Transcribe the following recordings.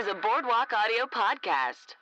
is a Boardwalk Audio podcast.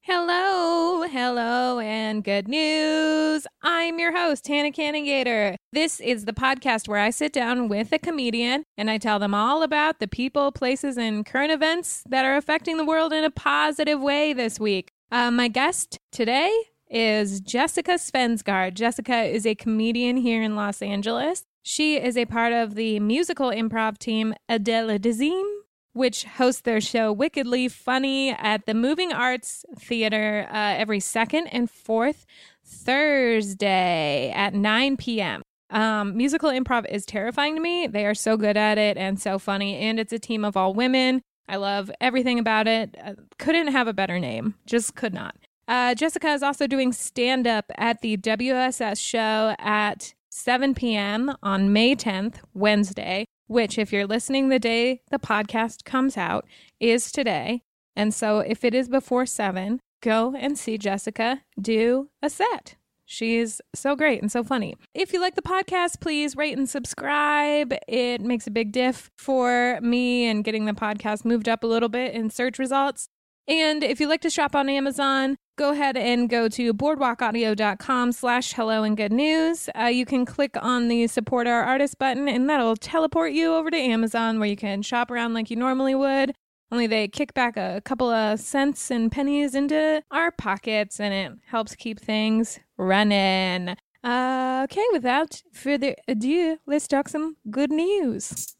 Hello, hello, and good news. I'm your host, Hannah Canningator. This is the podcast where I sit down with a comedian and I tell them all about the people, places, and current events that are affecting the world in a positive way this week. Uh, my guest today is Jessica Svendsgaard. Jessica is a comedian here in Los Angeles. She is a part of the musical improv team Adele Dazeem which hosts their show Wickedly Funny at the Moving Arts Theater uh, every second and fourth Thursday at 9 p.m. Um, musical improv is terrifying to me. They are so good at it and so funny, and it's a team of all women. I love everything about it. Uh, couldn't have a better name, just could not. Uh, Jessica is also doing stand up at the WSS show at 7 p.m. on May 10th, Wednesday which, if you're listening the day the podcast comes out, is today. And so, if it is before seven, go and see Jessica do a set. She's so great and so funny. If you like the podcast, please rate and subscribe. It makes a big diff for me and getting the podcast moved up a little bit in search results. And if you like to shop on Amazon, go ahead and go to boardwalkaudio.com slash hello and good news. Uh, you can click on the support our artist button and that'll teleport you over to Amazon where you can shop around like you normally would. Only they kick back a couple of cents and pennies into our pockets and it helps keep things running. Uh, okay, without further ado, let's talk some good news.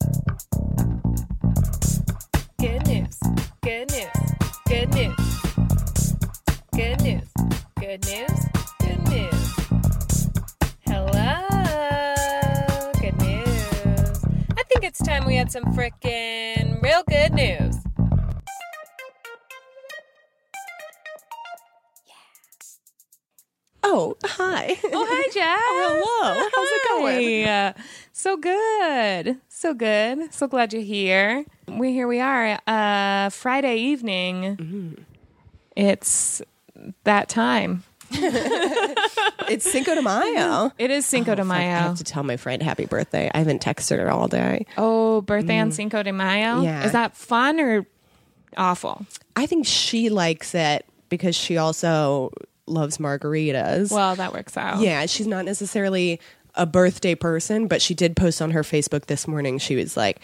Good news. Good news. Good news. Good news. Good news. Good news. Hello. Good news. I think it's time we had some frickin' real good news. Oh, hi. Oh, hi, Jess. hello. How's it going? So good. So good. So glad you're here. We here we are. Uh Friday evening. Mm-hmm. It's that time. It's Cinco de Mayo. It is Cinco de Oh, I Mayo. have to tell my friend happy birthday. I haven't texted her all day. Oh, birthday on Cinco de Mayo. Mm. Yeah. Is that fun or awful? I think she likes it because she also loves margaritas. Well, that works out. yeah, she's not necessarily a birthday person, but she did post on her Facebook this morning. She was like,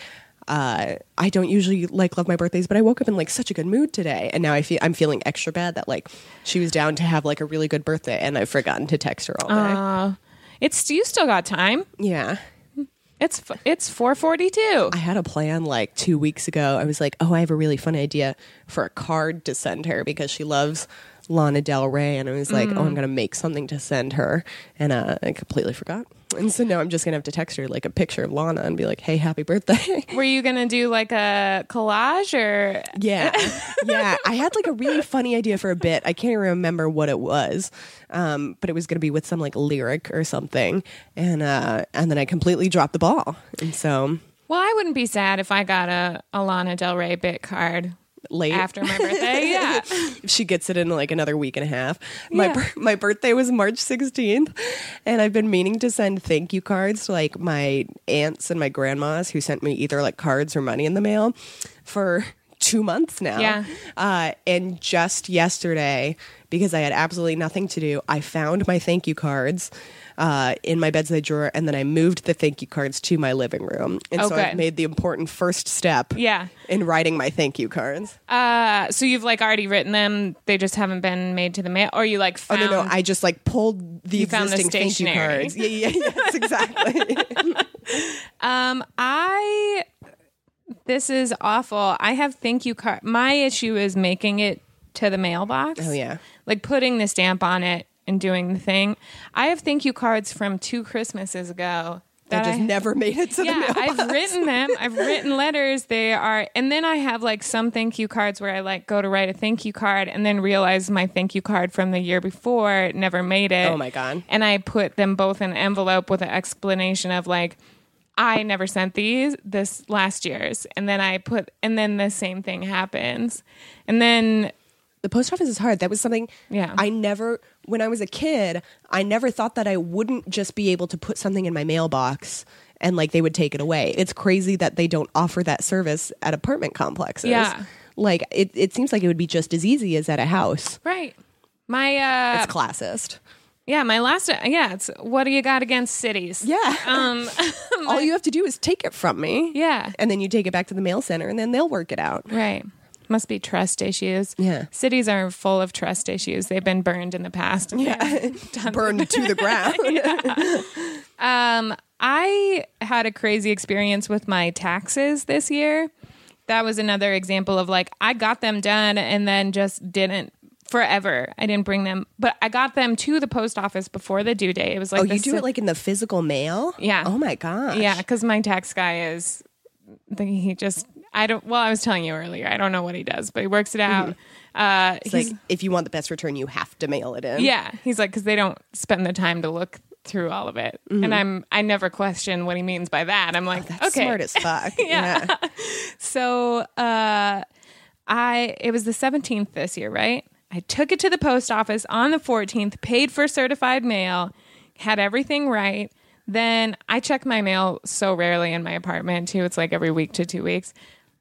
uh, I don't usually like love my birthdays, but I woke up in like such a good mood today, and now I feel I'm feeling extra bad that like she was down to have like a really good birthday, and I've forgotten to text her all day. Uh, it's you still got time. yeah, It's it's 4:42. I had a plan like two weeks ago. I was like, oh, I have a really fun idea for a card to send her because she loves Lana Del Rey. And I was like, oh, I'm going to make something to send her. And uh, I completely forgot. And so now I'm just going to have to text her like a picture of Lana and be like, hey, happy birthday. Were you gonna do like a collage or? yeah. Yeah. I had like a really funny idea for a bit. I can't even remember what it was. Um, but it was going to be with some like lyric or something. And, uh, and then I completely dropped the ball. And so Well, I wouldn't be sad if I got a Alana Del Rey bit card late after my birthday. yeah. if she gets it in like another week and a half. My Yeah. my birthday was March 16th, and I've been meaning to send thank you cards to like my aunts and my grandmas who sent me either like cards or money in the mail for two months now. Yeah. Uh, and just yesterday, because I had absolutely nothing to do, I found my thank you cards. Uh, in my bedside drawer, and then I moved the thank you cards to my living room, and Oh, so I good. made the important first step Yeah. in writing my thank you cards. Uh, so you've like already written them. They just haven't been made to the mail, or you like Oh found. no, no! I just like pulled the You found the existing thank you cards. Yeah, yeah, yes, exactly. Um, I. This is awful. I have thank you card. My issue is making it to the mailbox. Oh, yeah. like putting the stamp on it and doing the thing. I have thank you cards from two Christmases ago that just I- never made it to yeah, the mailbox. I've written them. I've written letters. They are, and then I have like some thank you cards where I like go to write a thank you card and then realize my thank you card from the year before never made it. Oh, my God. And I put them both in an envelope with an explanation of like, I never sent these this last year's, and then I put, and then the same thing happens, and then the post office is hard. That was something Yeah. I never when I was a kid, I never thought that I wouldn't just be able to put something in my mailbox and like they would take it away. It's crazy that they don't offer that service at apartment complexes. Yeah. Like it, it seems like it would be just as easy as at a house. Right. My uh It's classist. yeah, my last yeah, it's what do you got against cities? Yeah. Um All you have to do is take it from me. yeah. And then you take it back to the mail center and then they'll work it out. Right. Must be trust issues. Yeah. Cities are full of trust issues. They've been burned in the past. Yeah. Burned to the ground. Um, I had a crazy experience with my taxes this year. That was another example of like I got them done and then just didn't forever. I didn't bring them, but I got them to the post office before the due date. It was like Oh, you do si- it like in the physical mail? Yeah. Oh my gosh. yeah, because my tax guy is he just I don't. Well, I was telling you earlier. I don't know what he does, but he works it out. Uh, It's he's like if you want the best return, you have to mail it in. Yeah, he's like because they don't spend the time to look through all of it, and I'm I never question what he means by that. I'm like, Mm-hmm. Oh, That's okay, smart as fuck. Yeah. yeah. so uh, I it was the 17th this year, right? I took it to the post office on the 14th, paid for certified mail, had everything right. Then I check my mail so rarely in my apartment too. It's like every week to two weeks.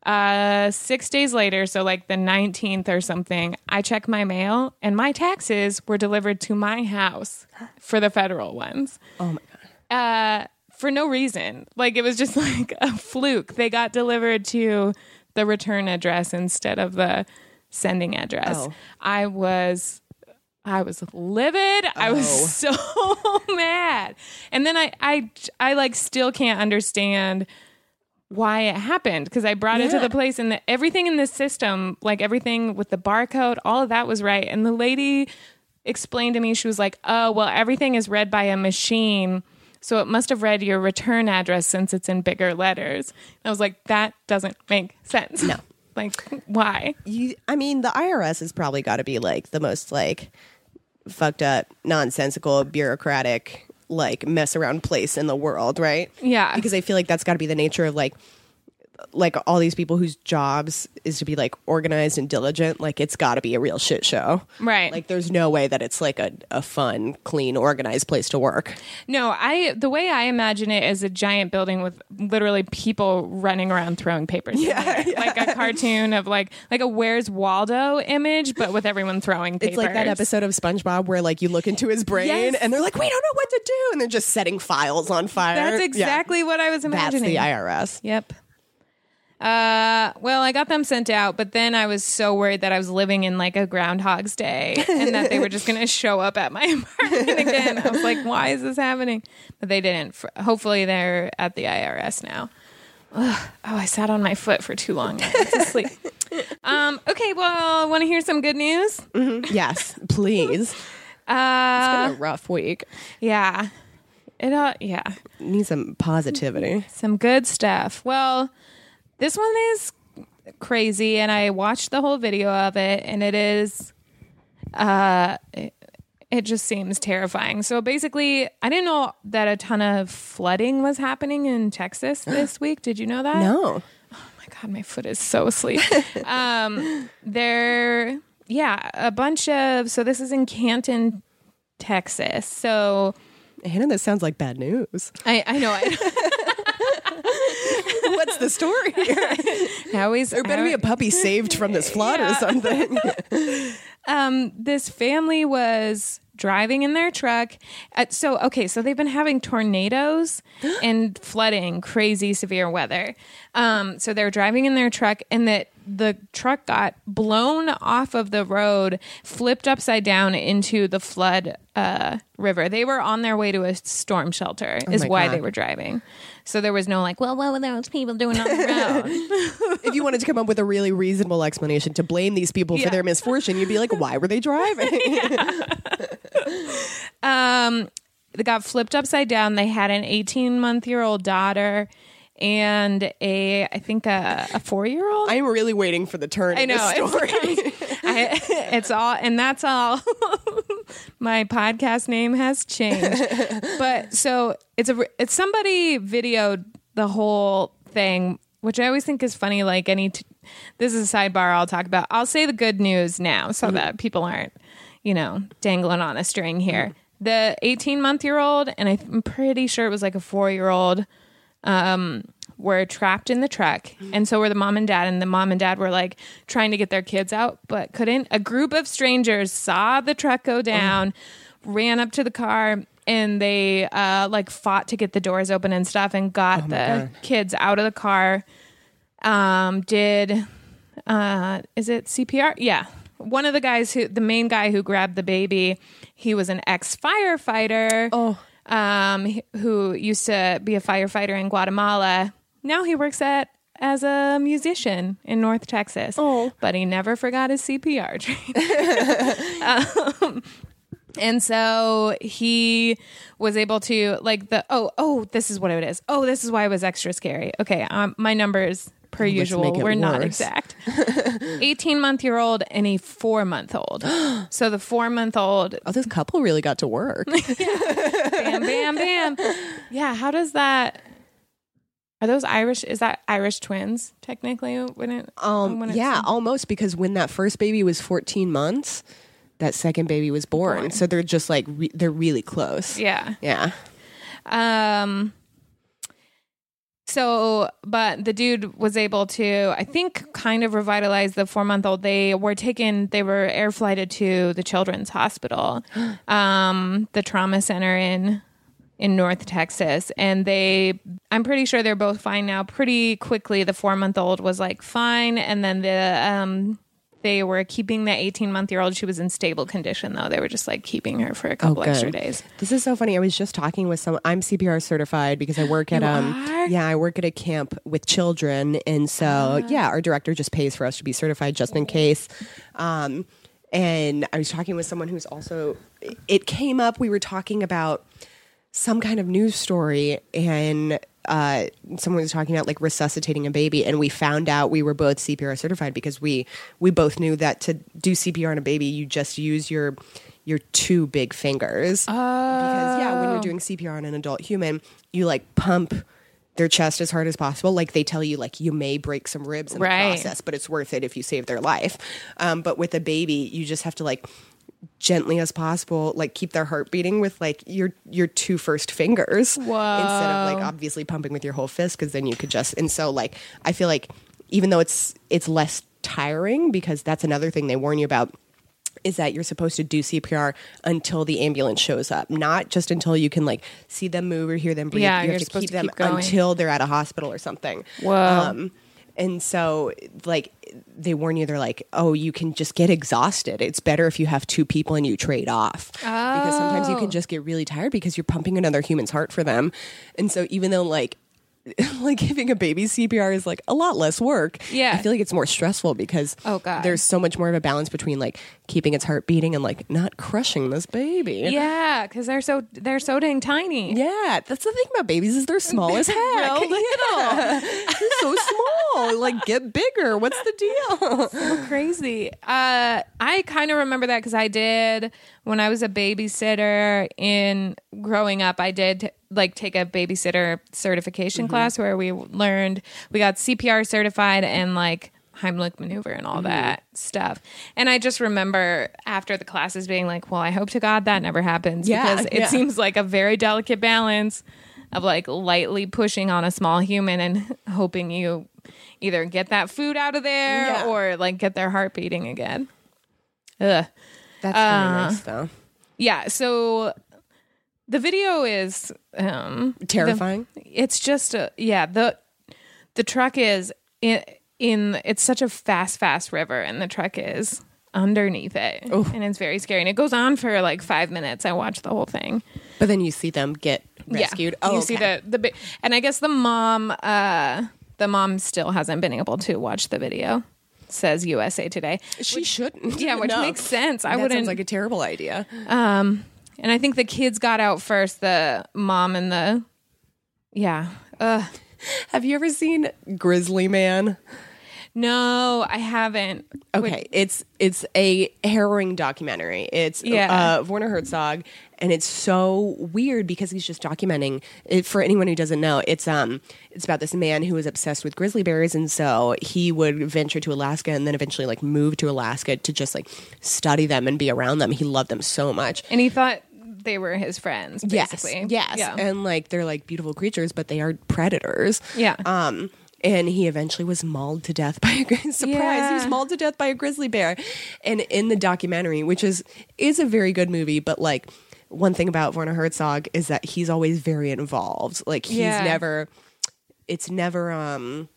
Uh, six days later, so like the 19th or something, I check my mail and my taxes were delivered to my house for the federal ones Oh my god. uh, for no reason. Like it was just like a fluke. They got delivered to the return address instead of the sending address. Oh. I was I was livid. I was so mad. And then I I I like still can't understand why it happened because I brought it to the place and the, everything in the system, like everything with the barcode, all of that was right. And the lady explained to me, she was like, "Oh, well, everything is read by a machine." So it must have read your return address since it's in bigger letters. And I was like, that doesn't make sense. No. like, why? You I mean, the IRS has probably got to be like the most like fucked up, nonsensical, bureaucratic like mess around place in the world, right? Yeah. Because I feel like that's got to be the nature of like like all these people whose jobs is to be like organized and diligent, like it's got to be a real shit show. Right. Like there's no way that it's like a, a fun, clean, organized place to work. No, I the way I imagine it is a giant building with literally people running around throwing papers. Yeah, like a cartoon of like like a Where's Waldo image, but with everyone throwing papers. It's like that episode of SpongeBob where like you look into his brain Yes. and they're like, we don't know what to do, and they're just setting files on fire. That's Yeah. exactly what I was imagining. That's the IRS. Yep. Uh, well, I got them sent out, but then I was so worried that I was living in like a Groundhog's Day and that they were just going to show up at my apartment again. I was like, why is this happening? But they didn't. Hopefully, they're at the IRS now. Ugh. Oh, I sat on my foot for too long. I went to sleep. Um, okay, well, want to hear some good news? Yes, please. Uh, It's been a rough week. yeah. It, uh, yeah. Need some positivity. some good stuff. Well, this one is crazy, and I watched the whole video of it, and it is, uh, it, it just seems terrifying. So basically, I didn't know that a ton of flooding was happening in Texas this week. Did you know that? No. Oh my god, my foot is so asleep. um, there, yeah, a bunch of. So this is in Canton, Texas. So Hannah, this sounds like bad news. I, I know. I, What's the story here? I There better I- be a puppy saved from this flood or something. um, this family was driving in their truck. At, so, okay, so they've been having tornadoes and flooding, crazy severe weather. Um, so they're driving in their truck, and that the truck got blown off of the road, flipped upside down into the flood uh, river. They were on their way to a storm shelter, is Oh my why God. they were driving. So there was no like, well, what were those people doing on the road? if you wanted to come up with a really reasonable explanation to blame these people Yeah. for their misfortune, you'd be like, why were they driving? um they got flipped upside down they had an 18 month year old daughter and a i think a, a four year old I'm really waiting for the turn i in know story. it's, I, it's all and that's all. My podcast name has changed. But so it's a it's somebody videoed the whole thing which i always think is funny like any t- this is a sidebar i'll talk about. I'll say the good news now so mm-hmm. that people aren't you know dangling on a string here. The 18 month year old and i'm pretty sure it was like a four year old um were trapped in the truck, and so were the mom and dad. And the mom and dad were like trying to get their kids out, but couldn't. A group of strangers saw the truck go down, ran up to the car, and they uh, like fought to get the doors open and stuff, and got the kids out of the car. Um, did uh, is it CPR? Yeah. One of the guys who, the main guy who grabbed the baby, he was an ex firefighter. Oh. Um, who used to be a firefighter in Guatemala. Now he works at as a musician in North Texas. Oh. But he never forgot his CPR training. um, and so he was able to like the oh oh this is what it is oh this is why it was extra scary okay um, my numbers per usual make it were not worse. exact 18 month year old and a four month old so the four month old Oh, this couple really got to work. bam bam bam yeah how does that are those irish is that irish twins technically when it Um, when yeah, almost because when that first baby was 14 months, that second baby was born. Born. So they're just like re- they're really close. yeah Yeah. Um so but the dude was able to I think kind of revitalize the 4 month old. They were taken they were air flighted to the children's hospital. um the trauma center in in North Texas and they I'm pretty sure they're both fine now. Pretty quickly the 4 month old was like fine and then the um they were keeping the 18 month year old. She was in stable condition though. They were just like keeping her for a couple good. extra days. This is so funny. I was just talking with some. I'm CPR certified because I work at You um. are? Yeah, I work at a camp with children, and so Ah. yeah, our director just pays for us to be certified just in case. Um, and I was talking with someone who's also. It came up. We were talking about some kind of news story and uh, someone was talking about like resuscitating a baby and we found out we were both CPR certified because we we both knew that to do CPR on a baby you just use your your two big fingers. Because yeah when you're doing CPR on an adult human you like pump their chest as hard as possible. Like they tell you like you may break some ribs in Right. the process but it's worth it if you save their life. Um, but with a baby you just have to like gently as possible like keep their heart beating with like your your two first fingers instead of like obviously pumping with your whole fist because then you could just and so like i feel like even though it's it's less tiring because that's another thing they warn you about is that you're supposed to do CPR until the ambulance shows up, not just until you can like see them move or hear them breathe. Yeah, you you're have to keep to them keep going. until they're at a hospital or something. Whoa. Um, and so, like, they warn you, they're like, oh, you can just get exhausted. It's better if you have two people and you trade off. Because sometimes you Oh. can just get really tired because you're pumping another human's heart for them. And so, even though, like, like giving a baby CPR is like a lot less work. Yeah. I feel like it's more stressful because Oh, God. there's so much more of a balance between like keeping its heart beating and like not crushing this baby. Yeah, because they're so they're so dang tiny. Yeah, that's the thing about babies is they're small as heck. Real little. they're so small. Like get bigger. What's the deal? Crazy. Uh, I kind of remember that because I did when I was a babysitter in growing up. I did like take a babysitter certification class where we learned we got CPR certified and like Heimlich maneuver and all that stuff. And I just remember after the classes being like, well, I hope to God that never happens Yeah, because it yeah. seems like a very delicate balance of like lightly pushing on a small human and hoping you either get that food out of there Yeah. or like get their heart beating again. Ugh. That's Uh, nice though. Yeah, so the video is um Terrifying. the- it's just a, yeah, the the truck is in, in it's such a fast fast river and the truck is underneath it and it's very scary and it goes on for like 5 minutes. I watched the whole thing. But then you see them get rescued. Yeah. Oh, you see okay. the the and I guess the mom uh the mom still hasn't been able to watch the video. Says USA Today. she shouldn't. Yeah, which No. makes sense. I that wouldn't sounds like a terrible idea. um and I think the kids got out first, the mom and the yeah. Uh Have you ever seen Grizzly Man? no, I haven't. Okay, it's it's a harrowing documentary. It's Yeah. uh, Werner Herzog, and it's so weird because he's just documenting. It, for anyone who doesn't know, it's um it's about this man who was obsessed with grizzly bears, and so he would venture to Alaska and then eventually like move to Alaska to just like study them and be around them. He loved them so much. And he thought they were his friends, yes, basically. yes, Yeah. and like they're like beautiful creatures, but they are predators. yeah. Um, and he eventually was mauled to death by a gri- surprise. He was mauled to death by a grizzly bear. And in the documentary, which is is a very good movie, but like one thing about Werner Herzog is that he's always very involved. Like he's Yeah. never it's never um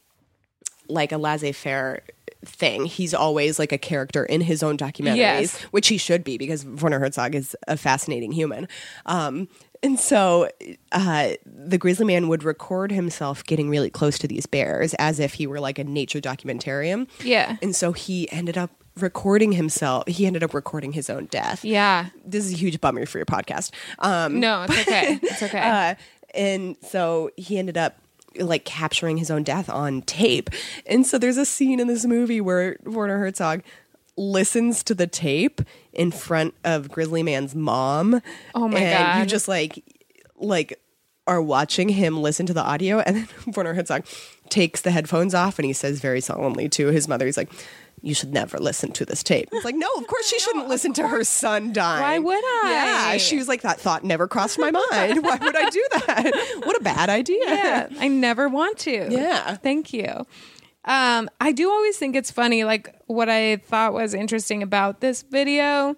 like a laissez-faire thing. He's always like a character in his own documentaries, Yes. which he should be because Werner Herzog is a fascinating human. Um, and so uh, the grizzly man would record himself getting really close to these bears as if he were like a nature documentarian. Yeah. And so he ended up recording himself. He ended up recording his own death. yeah. This is a huge bummer for your podcast. Um, No, it's okay. It's okay. uh, and so he ended up like capturing his own death on tape. And so there's a scene in this movie where Werner Herzog listens to the tape in front of Grizzly Man's mom. Oh my and You just like like are watching him listen to the audio and then Werner Herzog takes the headphones off and he says very solemnly to his mother, he's like, you should never listen to this tape. It's like, no, of course she shouldn't listen to her son dying. Why would I? Yeah, she was like, that thought never crossed my mind. Why would I do that? What a bad idea. yeah. I never want to. Yeah. Thank you. Um, I do always think it's funny, like what I thought was interesting about this video.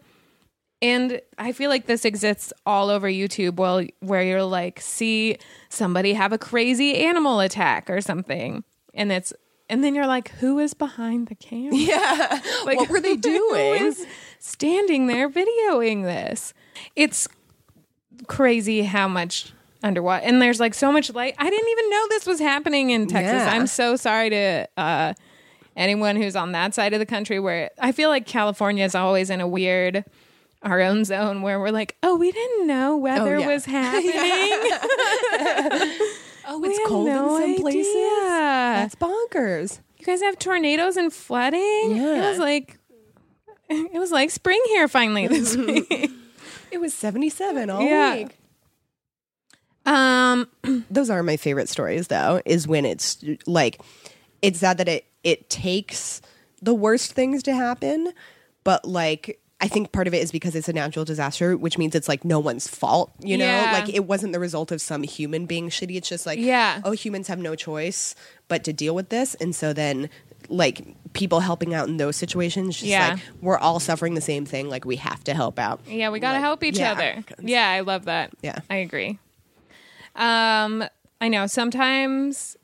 And I feel like this exists all over YouTube well, where you're like, see somebody have a crazy animal attack or something. And it's and then you're like, who is behind the camera? Yeah. Like, what were they doing? is standing there videoing this? It's crazy how much underwater and there's like so much light. I didn't even know this was happening in Texas. Yeah. I'm so sorry to uh, anyone who's on that side of the country where I feel like California is always in a weird our own zone where we're like, oh, we didn't know weather Oh, yeah. was happening. Oh, We it's cold no in some places. idea. That's bonkers. You guys have tornadoes and flooding. Yeah. It was like it was like spring here finally this week. It was 77 all Yeah. week. Um, Those are my favorite stories, though, is when it's like, it's sad that it, it takes the worst things to happen, but like, I think part of it is because it's a natural disaster, which means it's like no one's fault, you know? Yeah. Like it wasn't the result of some human being shitty. It's just like, Yeah. oh, humans have no choice but to deal with this. And so then, like, people helping out in those situations, just Yeah. like, we're all suffering the same thing. Like, we have to help out. yeah, we gotta Like, help each yeah. other. Yeah, I love that. Yeah. I agree. Um, I know sometimes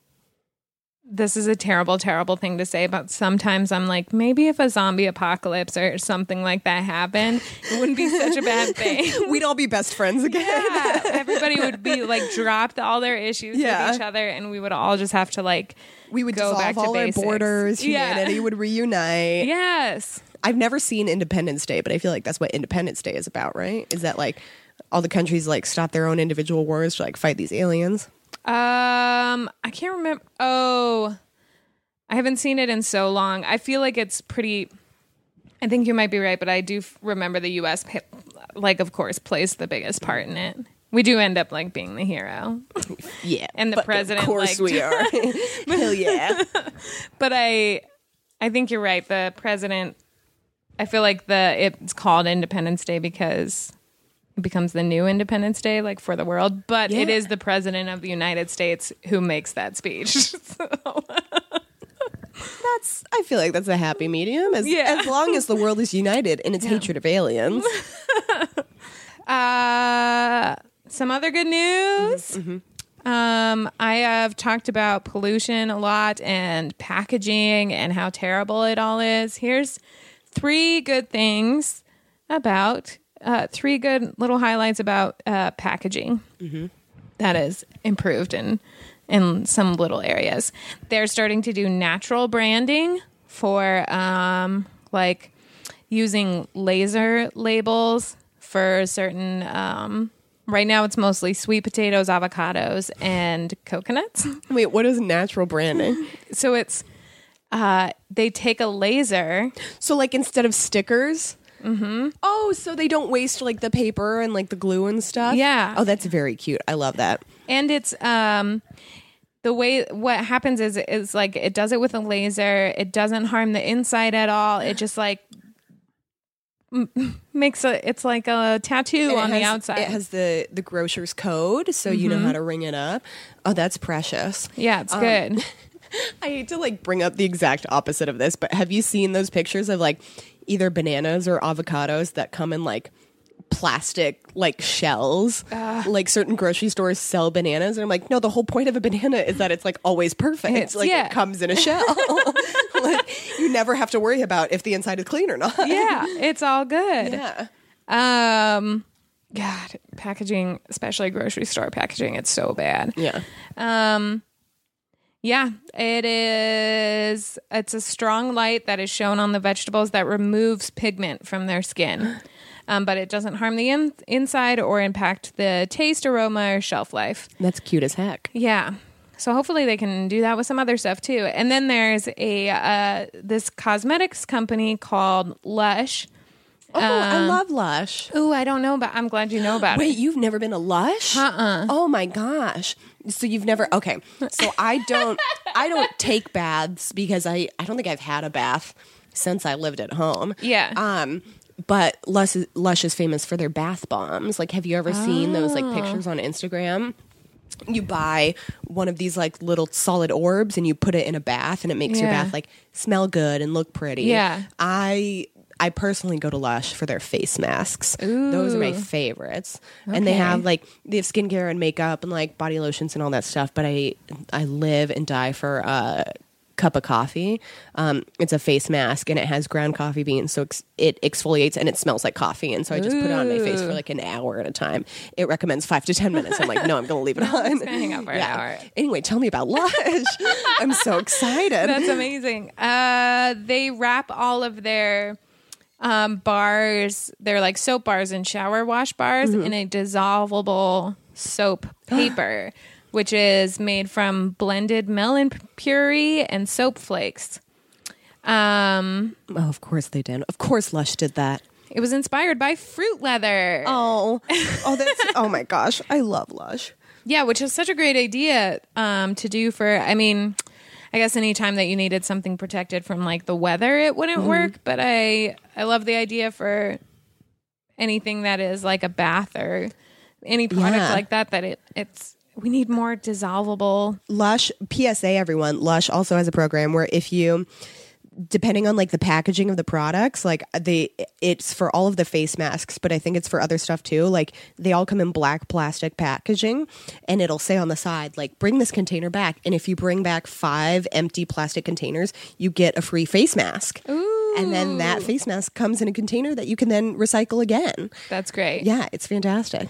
this is a terrible, terrible thing to say, but sometimes I'm like, maybe if a zombie apocalypse or something like that happened, it wouldn't be such a bad thing. We'd all be best friends again. yeah, everybody would be like dropped all their issues Yeah. with each other, and we would all just have to like We would go back to all our basics. borders. Yeah. Humanity would reunite. Yes. I've never seen Independence Day, but I feel like that's what Independence Day is about, right? Is that like all the countries like stop their own individual wars to like fight these aliens? Um, I can't remember. Oh, I haven't seen it in so long. I feel like it's pretty. I think you might be right, but I do f- remember the U.S. pa- like, of course, plays the biggest part in it. We do end up like being the hero, Yeah, And the president, Of course, like- we are. Hell yeah! but I, I think you're right. The president. I feel like the it's called Independence Day because becomes the new Independence Day, like for the world. But it Yeah. is the president of the United States who makes that speech. So- That's. I feel like that's a happy medium. As Yeah. as long as the world is united in its hatred of aliens. Uh, some other good news. Um, I have talked about pollution a lot and packaging and how terrible it all is. Here's three good things about uh, three good little highlights about uh, packaging that is improved in in some little areas. They're starting to do natural branding for um, like using laser labels for certain um, right now it's mostly sweet potatoes avocados and coconuts Wait, what is natural branding? so it's uh, they take a laser So like instead of stickers. Mm-hmm. Oh, so they don't waste like the paper and like the glue and stuff. Yeah. Oh, that's very cute. I love that. and it's um the way what happens is is like it does it with a laser it doesn't harm the inside at all it just like makes a it's like a tattoo And on it the has- outside. It has the the grocer's code, so you know how to ring it up. Oh, that's precious. yeah, it's um, good. I hate to like bring up the exact opposite of this, but have you seen those pictures of like either bananas or avocados that come in like plastic like shells? like certain grocery stores sell bananas, and I'm like, no, the whole point of a banana is that it's like always perfect. It's- like yeah. it comes in a shell. like you never have to worry about if the inside is clean or not. yeah, it's all good. Yeah. Um, God, packaging, especially grocery store packaging, it's so bad. Yeah. Um, yeah, it is. It's a strong light that is shown on the vegetables that removes pigment from their skin, um, but it doesn't harm the in- inside or impact the taste, aroma, or shelf life. That's cute as heck. Yeah. So hopefully they can do that with some other stuff too. And then there's a uh, this cosmetics company called Lush. Oh, I love Lush. Oh, I don't know, but I'm glad you know about Wait, it. Wait, you've never been a Lush? Uh-uh. Oh my gosh. So you've never okay. So I don't I don't take baths because I I don't think I've had a bath since I lived at home. Yeah. Um but Lush is, Lush is famous for their bath bombs. Like have you ever seen those like pictures on Instagram? You buy one of these like little solid orbs and you put it in a bath and it makes your bath like smell good and look pretty. Yeah. I I personally go to Lush for their face masks. Those are my Ooh. favorites. And they have like they have skincare and makeup and like body lotions and all that stuff. But I I live and die for a cup of coffee. Um, it's a face mask and it has ground coffee beans, so ex- it exfoliates and it smells like coffee. And so I just put it on my face for like an hour at a time. It recommends five to ten minutes. I'm like, no, I'm going to leave it on. hang out for an hour. Anyway, tell me about Lush. I'm so excited. That's amazing. Uh, they wrap all of their um, bars, they're like soap bars and shower wash bars, Mm-hmm. in a dissolvable soap paper, which is made from blended melon puree and soap flakes. Um, oh, of course they did. Of course Lush did that. it was inspired by fruit leather. Oh, oh, that's oh my gosh, I love Lush. Yeah, which is such a great idea um, to do for. I mean, I guess anytime that you needed something protected from like the weather, it wouldn't Mm-hmm. work. But I I love the idea for anything that is like a bath or any product Yeah. like that. That it it's we need more dissolvable. Lush PSA everyone. Lush also has a program where if you depending on like the packaging of the products, like they it's for all of the face masks, but I think it's for other stuff too. Like they all come in black plastic packaging and it'll say on the side like bring this container back and if you bring back 5 empty plastic containers, you get a free face mask. Ooh. And then that face mask comes in a container that you can then recycle again. That's great. Yeah, it's fantastic.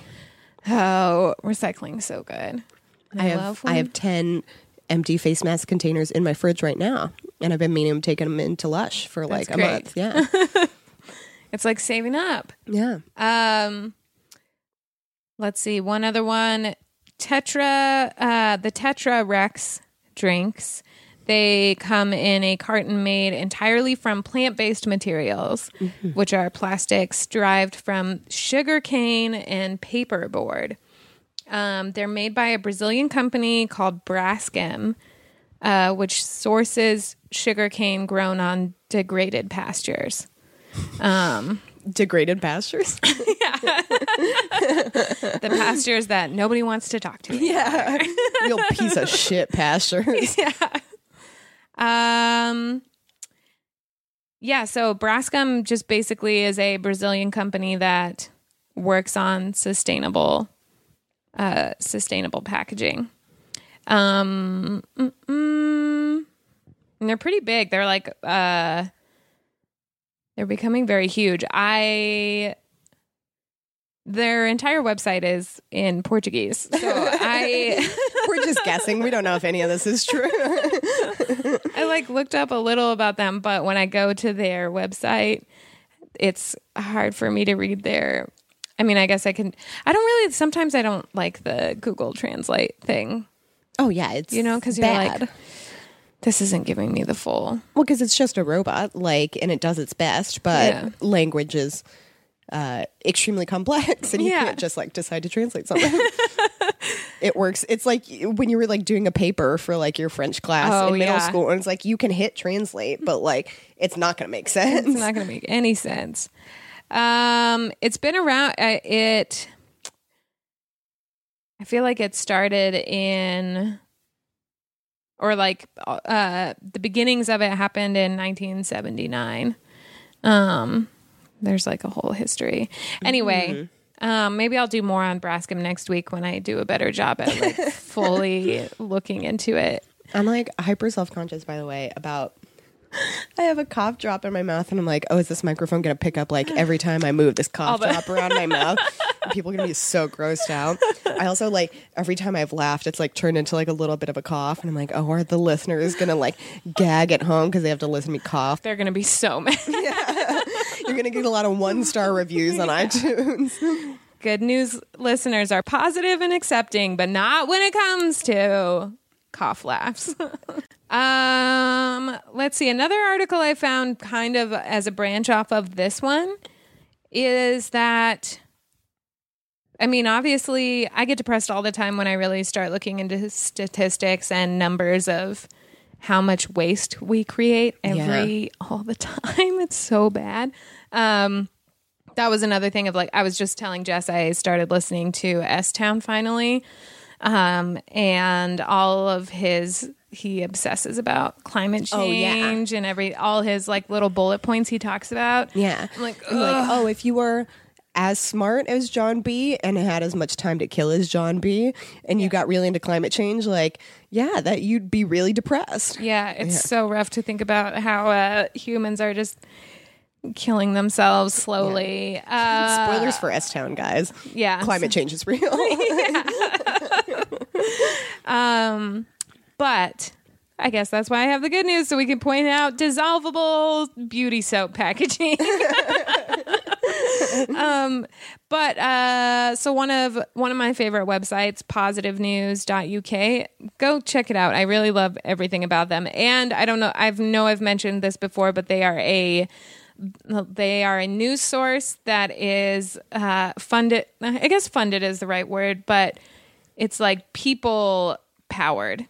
Oh, recycling's so good. I have love I have ten empty face mask containers in my fridge right now, and I've been meaning to take them into Lush for like a great. month. Yeah, It's like saving up. yeah. Um, let's see. One other one. Tetra, uh, the Tetra Rex drinks. They come in a carton made entirely from plant based materials, which are plastics derived from sugarcane and paperboard. Um, they're made by a Brazilian company called Braskem, uh, which sources sugarcane grown on degraded pastures. Degraded pastures. Yeah. the pastures that nobody wants to talk to. yeah, real piece of shit pastures. Yeah. Um yeah, so Braskem just basically is a Brazilian company that works on sustainable uh sustainable packaging. Um mm-mm. and they're pretty big. They're like uh they're becoming very huge. I their entire website is in Portuguese. So I We're just guessing. We don't know if any of this is true. I like looked up a little about them, but when I go to their website, it's hard for me to read their. I mean, I guess I can. I don't really. Sometimes I don't like the Google Translate thing, oh yeah, it's you know, because you're bad. like, this isn't giving me the full. well, because it's just a robot, like, and it does its best, but Yeah. language is uh, extremely complex, and you Yeah. can't just like decide to translate something. it works. It's like when you were like doing a paper for like your French class Oh, in middle yeah. school, and it's like you can hit translate, but like it's not going to make sense. It's not going to make any sense. Um, it's been around. Uh, it. I feel like it started in, or like uh, the beginnings of it happened in 1979. Um, there's like a whole history. Anyway, um, maybe I'll do more on Braskem next week when I do a better job at like fully looking into it. I'm like hyper self conscious, by the way, about. I have a cough drop in my mouth, and I'm like, oh, is this microphone going to pick up like every time I move this cough drop around my mouth? People are going to be so grossed out. I also like every time I've laughed, it's like turned into like a little bit of a cough, and I'm like, oh, are the listeners going to like gag at home because they have to listen to me cough? They're gonna be so mad. You're going to get a lot of one star reviews on iTunes. Good news listeners are positive and accepting, but not when it comes to cough laughs. um, let's see. Another article I found kind of as a branch off of this one is that I mean, obviously, I get depressed all the time when I really start looking into statistics and numbers of how much waste we create every all the time. It's so bad. Um, that was another thing of like I was just telling Jess I started listening to S Town finally, um, and all of his he obsesses about climate Oh, yeah. change and every all his like little bullet points he talks about. Yeah. I'm like, I'm like, oh, if you were as smart as John B and had as much time to kill as John B and you got really into climate change, like, yeah, that you'd be really depressed. Yeah, it's so rough to think about how uh, humans are just killing themselves slowly. Uh, Spoilers for S Town, guys. yeah, Climate change is real. Um, but I guess that's why I have the good news, so we can point out dissolvable beauty soap packaging. um, but uh, so one of one of my favorite websites, positivenews.uk, go check it out. I really love everything about them, and I don't know, I've know I've mentioned this before, but they are a they are a news source that is uh, funded. I guess funded is the right word, but it's like people powered.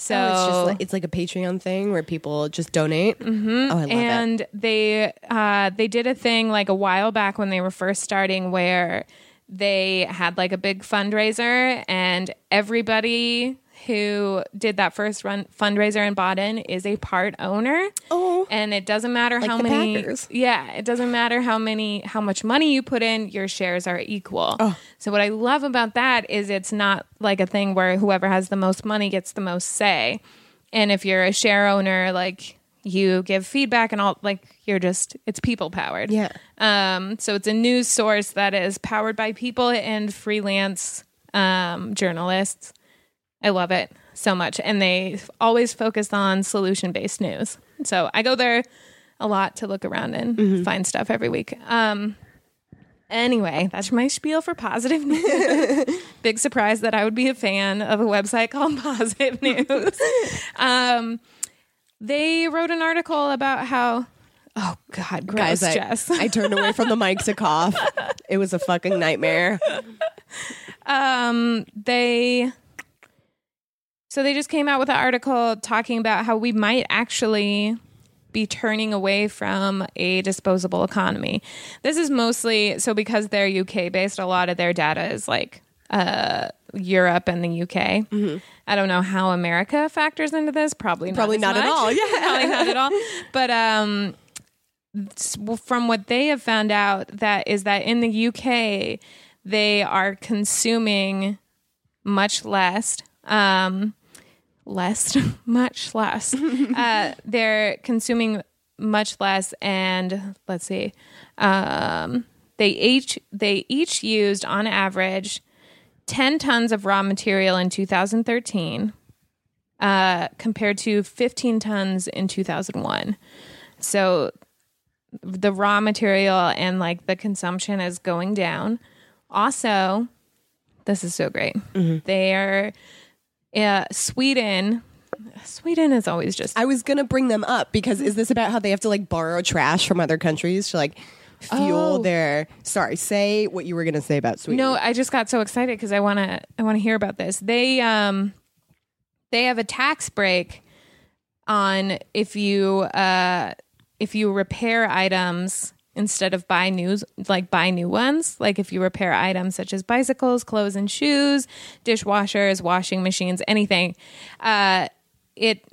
So Oh, it's just like, it's like a Patreon thing where people just donate. Mm-hmm. Oh, I love it. and they uh, they did a thing like a while back when they were first starting where they had like a big fundraiser and everybody who did that first run fundraiser in Baden is a part owner. Oh. and it doesn't matter how many. Packers. Yeah, it doesn't matter how many how much money you put in. Your shares are equal. Oh. So what I love about that is it's not like a thing where whoever has the most money gets the most say. And if you're a share owner, like you give feedback and all, like you're just it's people powered. Yeah. Um. So it's a news source that is powered by people and freelance um, journalists. I love it so much. And they always focus on solution based news. So I go there a lot to look around and find stuff every week. Um, anyway, that's my spiel for positive news. Big surprise that I would be a fan of a website called Positive News. um, they wrote an article about how. Oh God, gross, Guys, I, I turned away from the mic to cough. It was a fucking nightmare. um they so they just came out with an article talking about how we might actually be turning away from a disposable economy. This is mostly so because they're UK based, a lot of their data is like uh Europe and the UK. I don't know how America factors into this. Probably not Probably as not at all. Yeah. probably not at all. But um, from what they have found out, that is that in the UK they are consuming much less. Um, less, much less. uh, they're consuming much less, and let's see, um, they each they each used on average ten tons of raw material in 2013, uh, compared to 15 tons in 2001. So the raw material and like the consumption is going down. Also, this is so great. They're uh, Sweden. Sweden is always just I was gonna bring them up because is this about how they have to like borrow trash from other countries to like fuel Oh. their? Sorry, say what you were gonna say about Sweden. No, I just got so excited because I want to. I want to hear about this. They um, they have a tax break on if you uh if you repair items instead of buy new like buy new ones. Like if you repair items such as bicycles, clothes and shoes, dishwashers, washing machines, anything, uh, it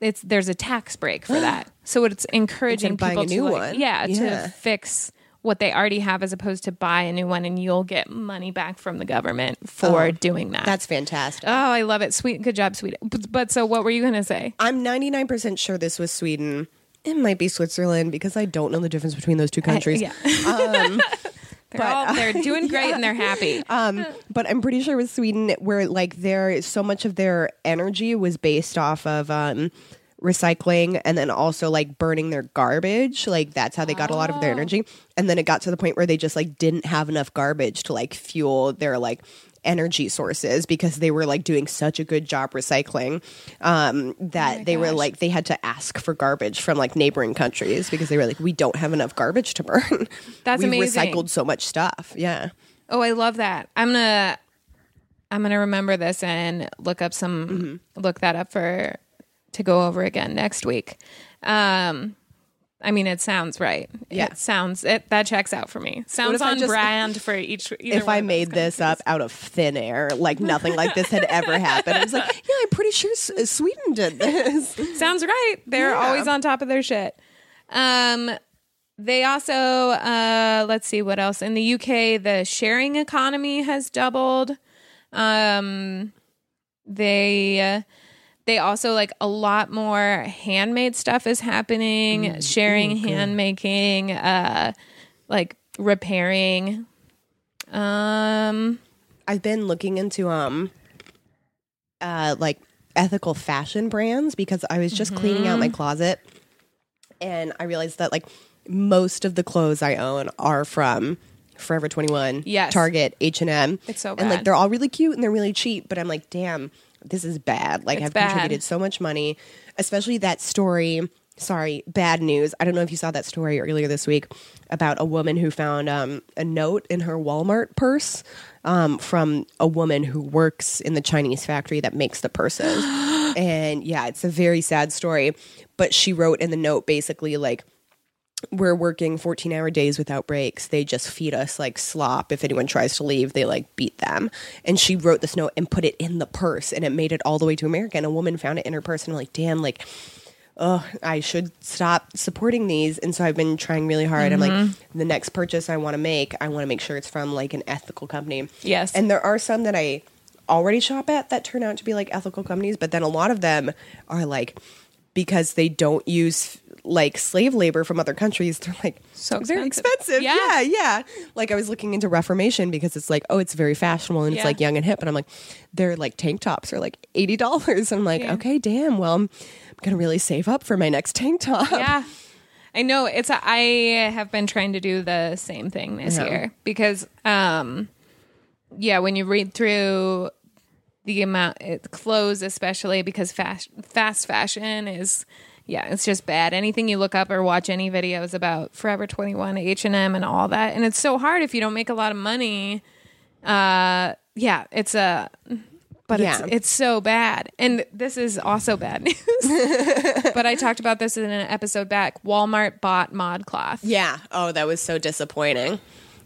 it's there's a tax break for that. So it's encouraging Instead of buying people a new to like, one. yeah, Yeah. to fix what they already have as opposed to buy a new one and you'll get money back from the government for Oh, doing that. That's fantastic. Oh, I love it. Sweet. Good job, Sweden. But, but so what were you going to say? I'm 99% sure this was Sweden. It might be Switzerland because I don't know the difference between those two countries. yeah. they're, all, they're doing great and they're happy. Um, but I'm pretty sure it was Sweden where like there so much of their energy was based off of um, recycling and then also like burning their garbage. Like that's how they got a lot of their energy. And then it got to the point where they just like didn't have enough garbage to like fuel their like energy sources because they were like doing such a good job recycling um that they were like they had to ask for garbage from like neighboring countries because they were like we don't have enough garbage to burn That's amazing. we amazing. recycled so much stuff yeah Oh, I love that. I'm gonna I'm gonna remember this and look up some Mm-hmm. look that up for to go over again next week. Um I mean, it sounds right. Yeah. it sounds it that checks out for me. Sounds on just- brand for each. If I made this up out of thin air, like nothing like this had ever happened, I was like, yeah, I'm pretty sure S- uh, Sweden did this. sounds right. They're Yeah. always on top of their shit. Um, they also uh, let's see what else in the UK. The sharing economy has doubled. Um, they uh, they also like a lot more handmade stuff is happening. sharing, hand making, uh, like repairing. Um, I've been looking into um, uh, like ethical fashion brands because I was just cleaning out my Mm-hmm. closet, and I realized that like most of the clothes I own are from. Forever 21, Yes. Target, H&M. It's so bad. And like they're all really cute and they're really cheap, but I'm like, damn, this is bad. Like It's I've bad. contributed so much money, especially that story. Sorry, bad news. I don't know if you saw that story earlier this week about a woman who found um, a note in her Walmart purse um, from a woman who works in the Chinese factory that makes the purses. and yeah, it's a very sad story. But she wrote in the note basically like, we're working 14 hour days without breaks. They just feed us like slop. If anyone tries to leave, they like beat them. And she wrote this note and put it in the purse and it made it all the way to America. And a woman found it in her purse and I'm like, damn, like, oh, I should stop supporting these. And so I've been trying really hard. I'm like, mm-hmm. the next purchase I want to make, I want to make sure it's from like an ethical company. Yes. And there are some that I already shop at that turn out to be like ethical companies, but then a lot of them are like, because they don't use like slave labor from other countries, they're like So very expensive. expensive. Yeah. Yeah. yeah, Like I was looking into Reformation because it's like, oh, it's very fashionable and Yeah. it's like young and hip, and I'm like, they're like tank tops are like eighty dollars. I'm like, Yeah. okay, damn. Well, I'm gonna really save up for my next tank top. yeah i know it's a, i have been trying to do the same thing this Yeah. year because um yeah when you read through the amount it, clothes especially because fast fast fashion is yeah it's just bad anything you look up or watch any videos about forever 21 h&m and all that and it's so hard if you don't make a lot of money uh yeah it's a but Yeah. it's it's so bad. And this is also bad news. but I talked about this in an episode back. Walmart bought ModCloth. Yeah. Oh, that was so disappointing.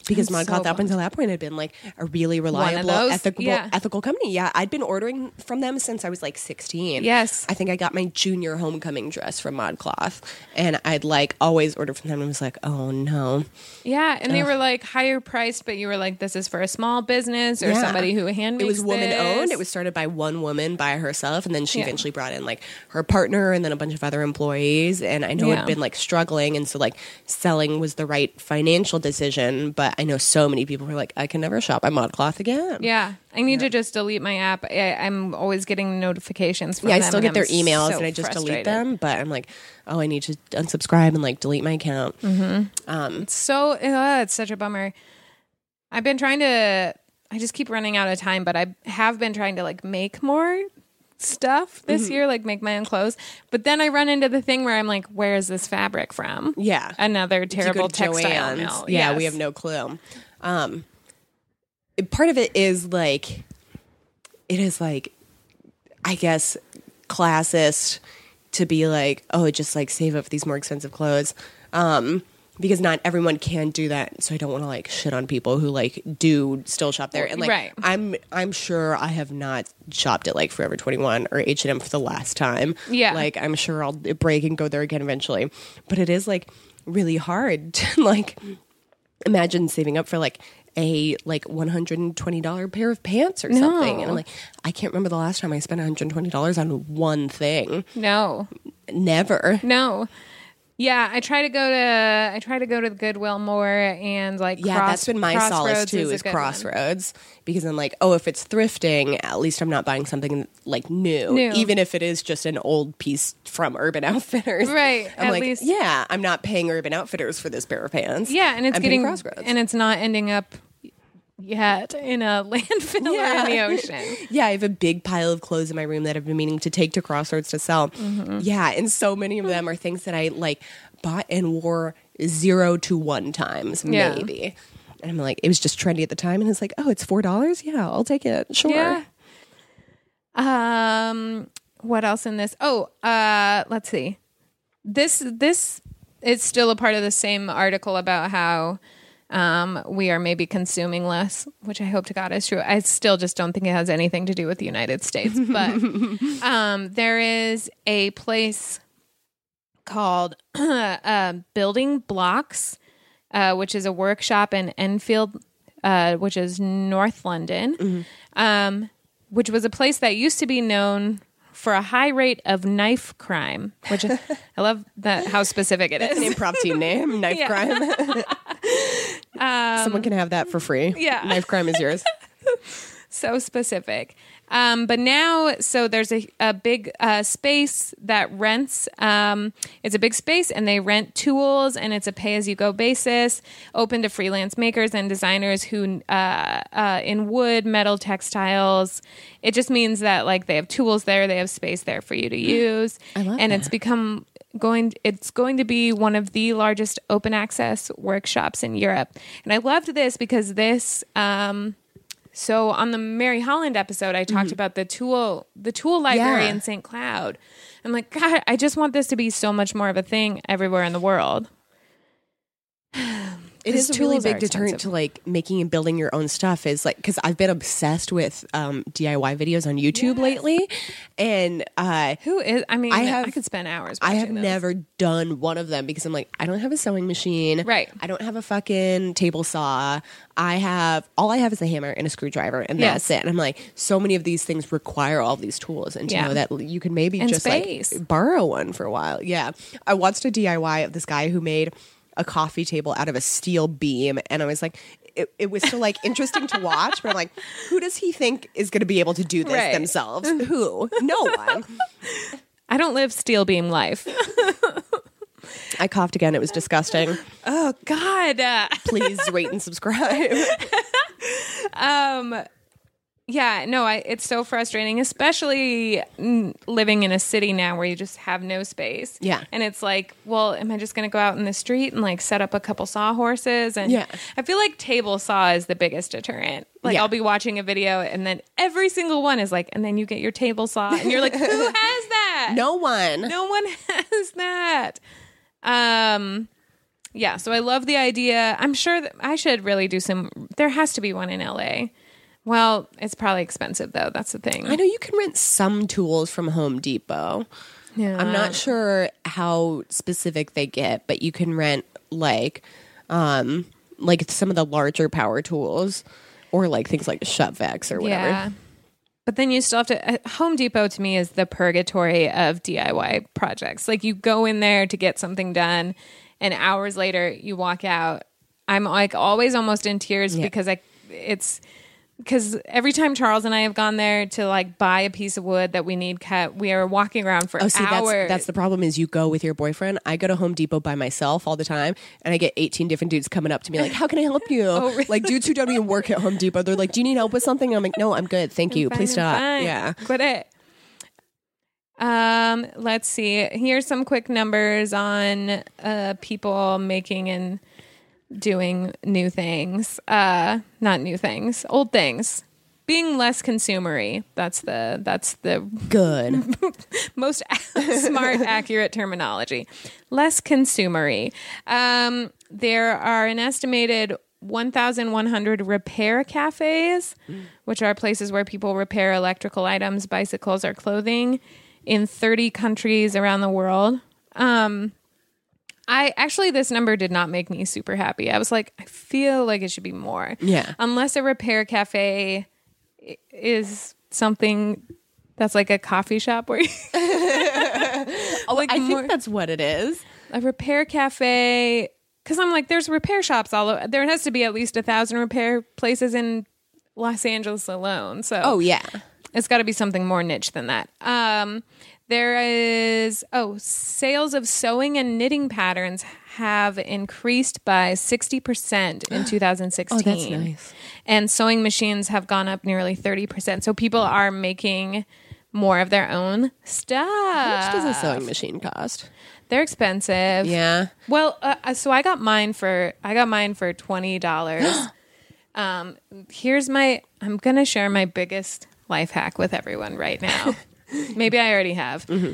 Because ModCloth so up until that point had been like a really reliable, ethical, yeah. ethical company. Yeah, I'd been ordering from them since I was like 16. Yes. I think I got my junior homecoming dress from ModCloth, and I'd like always order from them. and was like, oh no, Yeah, and they were like higher priced, but you were like, this is for a small business or Yeah. somebody who hand it was woman owned. It was started by one woman by herself, and then she Yeah. eventually brought in like her partner and then a bunch of other employees. And I know Yeah. it'd been like struggling, and so like selling was the right financial decision. But I know so many people who are like, I can never shop at ModCloth again. Yeah, I need to just delete my app. I, I'm always getting notifications from Yeah, I still get their I'm emails so and I just delete them. But I'm like, oh, I need to unsubscribe and like delete my account. It's so uh, it's such a bummer. I've been trying to. I just keep running out of time, but I have been trying to like make more stuff this Mm-hmm. year, like make my own clothes. But then I run into the thing where I'm like, where is this fabric from? Yeah. Another terrible textile mill. Yeah, Yes. we have no clue. Um, part of it is like, it is like, I guess, classist to be like, oh, just like save up for these more expensive clothes. Um, because not everyone can do that. So I don't want to like shit on people who like do still shop there. And like Right. I'm I'm sure I have not shopped at like Forever 21 or H&M for the last time. Yeah. Like I'm sure I'll break and go there again eventually. But it is like really hard to like imagine saving up for like a like $120 pair of pants or something. And I'm like, I can't remember the last time I spent $120 on one thing. No, Never. no. Yeah, I try to go to I try to go to the Goodwill more and like Yeah, Cross- that's been my solace too is, is good one. Crossroads because I'm like, oh, if it's thrifting, at least I'm not buying something like new, New. even if it is just an old piece from Urban Outfitters. Right, I'm at like, least- yeah, I'm not paying Urban Outfitters for this pair of pants. Yeah, and it's I'm getting Crossroads. and it's not ending up yet in a landfill or in the ocean. yeah, I have a big pile of clothes in my room that I've been meaning to take to Crossroads to sell. Mm-hmm. Yeah, and so many of them are things that I like bought and wore zero to one times, Yeah. maybe. And I'm like, it was just trendy at the time, and it's like, oh, it's four dollars. Yeah, I'll take it. Sure. Yeah. Um what else in this? Oh, uh let's see. This this is still a part of the same article about how um we are maybe consuming less, which I hope to God is true. I still just don't think it has anything to do with the United States, but um there is a place called uh, Building Blocks, uh, which is a workshop in Enfield, uh, which is North London, um, which was a place that used to be known for a high rate of knife crime. Which I love that how specific it is. An is. name, Knife Yeah. Crime. Um, Someone can have that for free. yeah. Knife Crime is yours. so specific. Um, but now, so there's a, a big uh, space that rents. Um, it's a big space, and they rent tools, and it's a pay as you go basis, open to freelance makers and designers who uh, uh, in wood, metal, textiles. It just means that like they have tools there, they have space there for you to use, love and it's become going it's going to be one of the largest open access workshops in Europe. And I loved this because this um so on the Mary Holland episode, I talked mm-hmm. about the tool, the tool library Yeah. in St. Cloud. I'm like, God, I just want this to be so much more of a thing everywhere in the world. It is a really big deterrent to like making and building your own stuff. Is like because I've been obsessed with um, DIY videos on YouTube lately, and uh, Who is? I mean, I have I, could spend hours. I have those. never done one of them because I'm like, I don't have a sewing machine. Right. I don't have a fucking table saw. I have all I have is a hammer and a screwdriver, and Yes. that's it. And I'm like, so many of these things require all these tools, and to Yeah. know that you can maybe And just space. like borrow one for a while. Yeah, I watched a DIY of this guy who made a coffee table out of a steel beam, and I was like. It, it was so like interesting to watch, but I'm like, who does he think is going to be able to do this Right. themselves? Who? No one. I don't live steel beam life. I coughed again. It was disgusting. oh God. Please rate and subscribe. um yeah no i it's so frustrating especially living in a city now where you just have no space Yeah. and it's like well am i just going to go out in the street and like set up a couple sawhorses and Yeah. i feel like table saw is the biggest deterrent like Yeah. i'll be watching a video and then every single one is like and then you get your table saw and you're like who has that no one. no one has that. Um, yeah, so I love the idea. I'm sure that I should really do some. There has to be one in LA. Well, it's probably expensive though. That's the thing. I know you can rent some tools from Home Depot. Yeah. I'm not sure how specific they get, but you can rent like um like some of the larger power tools or like things like Shop-Vacs or whatever. Yeah. But then you still have to. Uh, Home Depot to me is the purgatory of DIY projects. Like you go in there to get something done, and hours later you walk out. I'm like always almost in tears Yeah. because I it's because every time Charles and I have gone there to like buy a piece of wood that we need cut, we are walking around for Oh, see, hours. that's that's the problem. Is you go with your boyfriend. I go to Home Depot by myself all the time, and I get 18 different dudes coming up to me like, "How can I help you?" Oh, really? Like dudes who don't even work at Home Depot. They're like, "Do you need help with something?" I'm like, "No, I'm good, thank you. Fine, Please I'm stop." Yeah. Quit it. Um, let's see. Here's some quick numbers on uh people making and doing new things. Uh not new things, old things. being less consumery. That's the that's the Good. most smart, accurate terminology. Less consumery. Um, there are an estimated 1,100 repair cafes, which are places where people repair electrical items, bicycles, or clothing in 30 countries around the world. Um, I actually, this number did not make me super happy. I was like, I feel like it should be more. Yeah. Unless a repair cafe is something that's like a coffee shop where you like I more- think that's what it is. a repair cafe because i'm like there's repair shops all over there has to be at least a thousand repair places in los angeles alone so Oh yeah. it's got to be something more niche than that um there is oh sales of sewing and knitting patterns have increased by 60% in 2016 Oh, that's nice. and sewing machines have gone up nearly 30% so people are making more of their own stuff How much does a sewing machine cost? they're expensive Yeah. well, uh, so I got mine for I got mine for twenty dollars. um, here's my. I'm gonna share my biggest life hack with everyone right now. Maybe I already have. Mm-hmm.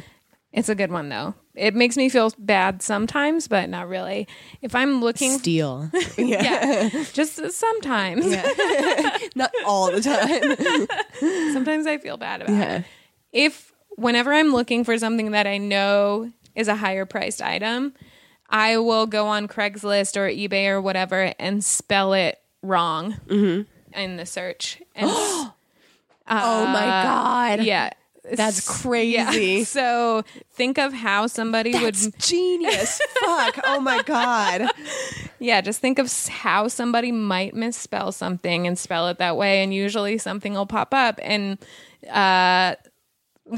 It's a good one though. It makes me feel bad sometimes, but not really. If I'm looking, Steel. yeah, just sometimes. Not all the time. Sometimes I feel bad about Yeah. it. If whenever I'm looking for something that I know is a higher priced item, I will go on Craigslist or eBay or whatever and spell it wrong mm-hmm. in the search. And s- oh my uh, god. yeah. That's crazy. Yeah. So think of how somebody That's would genius. Fuck. Oh my god. Yeah, just think of how somebody might misspell something and spell it that way, and usually something will pop up. And uh,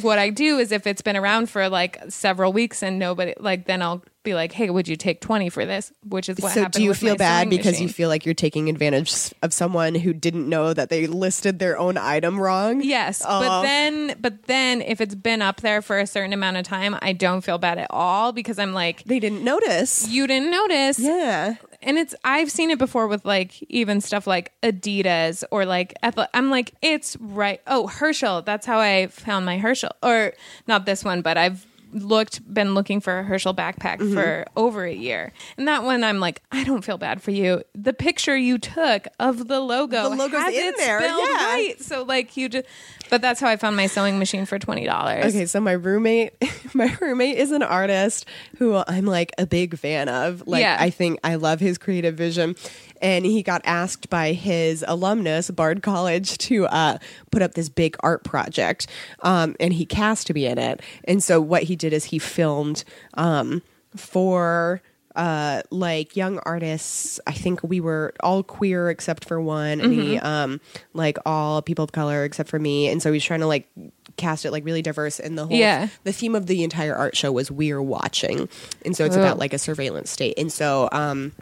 what I do is if it's been around for like several weeks and nobody like, then I'll be like, "Hey, would you take twenty for this?" Which is what happens. so do you feel bad because you feel like you're taking advantage of someone who didn't know that they listed their own item wrong? Yes, Oh. but then, but then, if it's been up there for a certain amount of time, I don't feel bad at all because I'm like, They didn't notice. you didn't notice. Yeah. And it's I've seen it before with like even stuff like Adidas or like I'm like it's right. Oh, Herschel. That's how I found my Herschel, or not this one, but I've looked been looking for a Herschel backpack Mm-hmm. for over a year, and that one I'm like I don't feel bad for you. The picture you took of the logo, The logo's in there, yeah. right. So like you just, but that's how I found my sewing machine for twenty dollars. Okay, so my roommate, my roommate is an artist who I'm like a big fan of. Like, Yeah. I think I love his creative vision, and he got asked by his alumnus, Bard College, to uh, put up this big art project, um, and he cast to be in it. And so what he did is he filmed um, for uh like young artists i think we were all queer except for one. And he um like all people of color except for me. And so he's trying to like cast it like really diverse. And the whole Yeah. the theme of the entire art show was we're watching. And so it's about like a surveillance state. And so um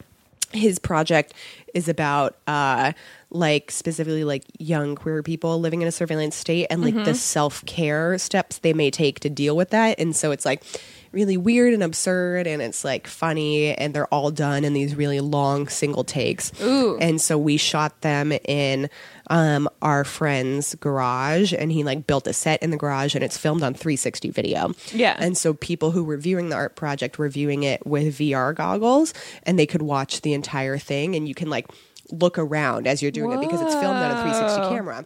his project is about uh like specifically like young queer people living in a surveillance state and like the self-care steps they may take to deal with that. And so it's like really weird and absurd and it's like funny and they're all done in these really long single takes Ooh. and so we shot them in um our friend's garage and he like built a set in the garage and it's filmed on 360 video Yeah. and so people who were viewing the art project were viewing it with VR goggles and they could watch the entire thing and you can like look around as you're doing it because it's filmed on a 360 camera.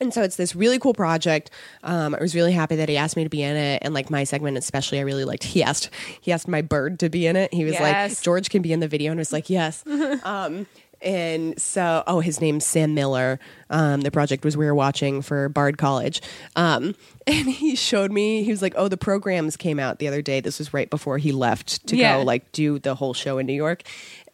And so it's this really cool project. Um, I was really happy that he asked me to be in it, and like my segment especially, I really liked. He asked he asked my bird to be in it. He was like, "George can be in the video," and I was like, "Yes." um, and so, oh, his name's Sam Miller. Um, the project was we were watching for Bard College, um, and he showed me. He was like, "Oh, the programs came out the other day. This was right before he left to Yeah. go like do the whole show in New York."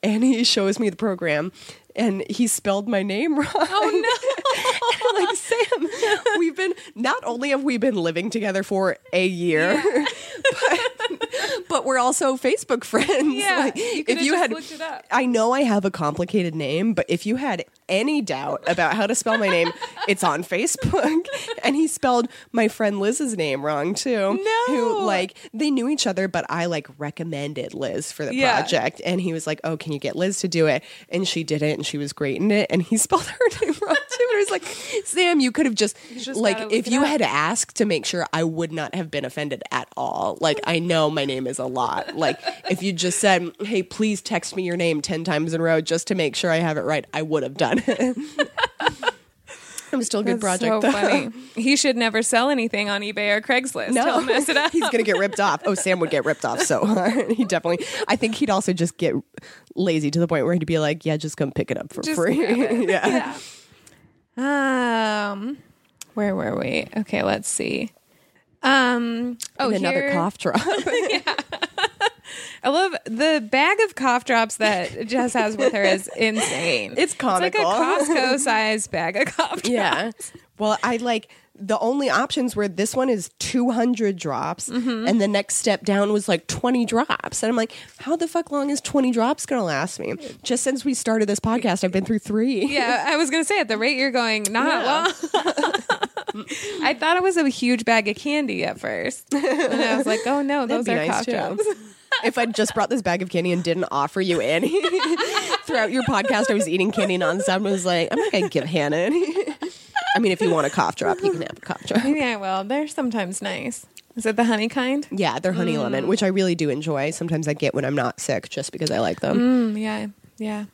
And he shows me the program, and he spelled my name wrong. Oh no! like Sam, we've been not only have we been living together for a year, but, but we're also Facebook friends. Yeah, Like, you if you just had, looked it up. I know I have a complicated name, but if you had any doubt about how to spell my name, it's on Facebook. And he spelled my friend Liz's name wrong too. No. who like they knew each other, but I like recommended Liz for the Yeah. project, and he was like, "Oh, can you get Liz to do it?" And she did it, and she was great in it, and he spelled her name wrong too. it was like, Sam, you could have just, just like, if you up. had asked to make sure I would not have been offended at all. Like, I know my name is a lot. Like, if you just said, hey, please text me your name 10 times in a row just to make sure I have it right, I would have done I'm still a good That's project. so though. funny. He should never sell anything on eBay or Craigslist. No, He'll mess it up. He's gonna get ripped off. Oh, Sam would get ripped off so hard. He definitely. I think he'd also just get lazy to the point where he'd be like, "Yeah, just come pick it up for Just free." it. yeah. Um, where were we? Okay, let's see. Um, oh, And another here- cough drop. I love the bag of cough drops that Jess has with her is insane. It's comical. It's like a Costco sized bag of cough drops. yeah. Well, I like the only options were this one is 200 drops, Mm-hmm. and the next step down was like 20 drops, and I'm like, how the fuck long is 20 drops gonna last me? Just since we started this podcast, I've been through three. Yeah, I was gonna say at the rate you're going, not long. I thought it was a huge bag of candy at first, and I was like, "Oh no, those are nice cough too. drops." If I'd just brought this bag of candy and didn't offer you any throughout your podcast, I was eating candy nonstop and was like, I'm not gonna give Hannah any. I mean, if you want a cough drop, you can have a cough drop. Yeah, well, they're sometimes nice. Is it the honey kind? Yeah, they're honey lemon, which I really do enjoy. Sometimes I get when I'm not sick just because I like them. Mm, yeah, yeah.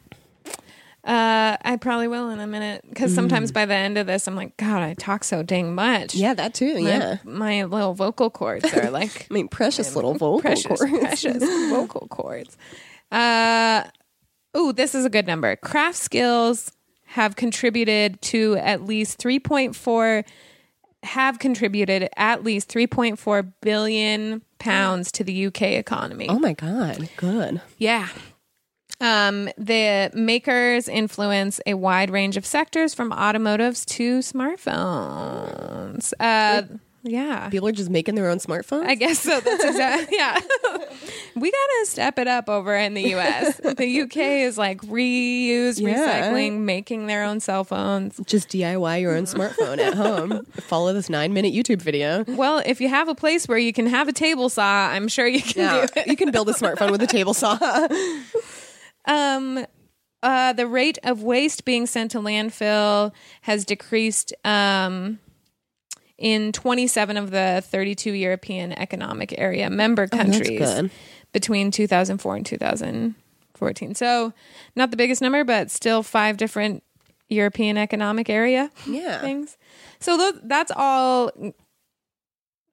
Uh, I probably will in a minute because sometimes by the end of this, I'm like, God, I talk so dang much. Yeah, that too. My- Yeah. my, little vocal cords are like I mean, precious little vocal precious, cords. precious vocal cords. Uh, oh, this is a good number. Craft skills have contributed to at least 3.4 have contributed at least 3.4 billion pounds to the UK economy. Oh my god, good. Yeah. Um, the makers influence a wide range of sectors from automotives to smartphones. Uh, yeah. People are just making their own smartphones. I guess so. That's exactly yeah. we gotta step it up over in the U.S. The UK is like reuse, Yeah. recycling, making their own cell phones. just DIY your own smartphone at home. Follow this nine minute YouTube video. Well, if you have a place where you can have a table saw, I'm sure you can Yeah, do it. you can build a smartphone with a table saw. Um, uh, the rate of waste being sent to landfill has decreased um, in 27 of the 32 European Economic Area member countries good. between 2004 and 2014. So, not the biggest number, but still five different European Economic Area Yeah. things. So, tho- that's all.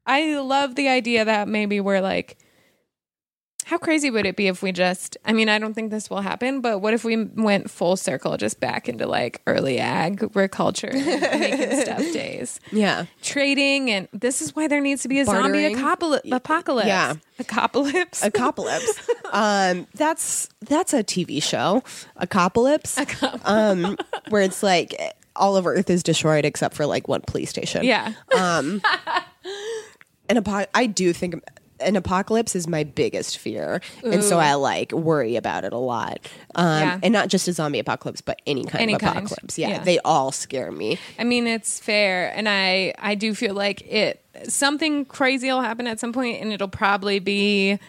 I love the idea that maybe we're like, how crazy would it be if we just, I mean, I don't think this will happen, but what if we went full circle just back into like early agriculture, and making stuff days, Yeah. trading? And this is why there needs to be a zombie acopoli- apocalypse. Yeah. Apocalypse. Apocalypse. um, that's that's a TV show. Apocalypse. Um, where it's like all of Earth is destroyed except for like one police station. yeah. Um, an apo- I do think an apocalypse is my biggest fear, and so I like worry about it a lot. Um, Yeah. and not just a zombie apocalypse, but any kind Any of kind. apocalypse. Yeah, Yeah. they all scare me. I mean, it's fair, and I I do feel like it something crazy will happen at some point, and it'll probably be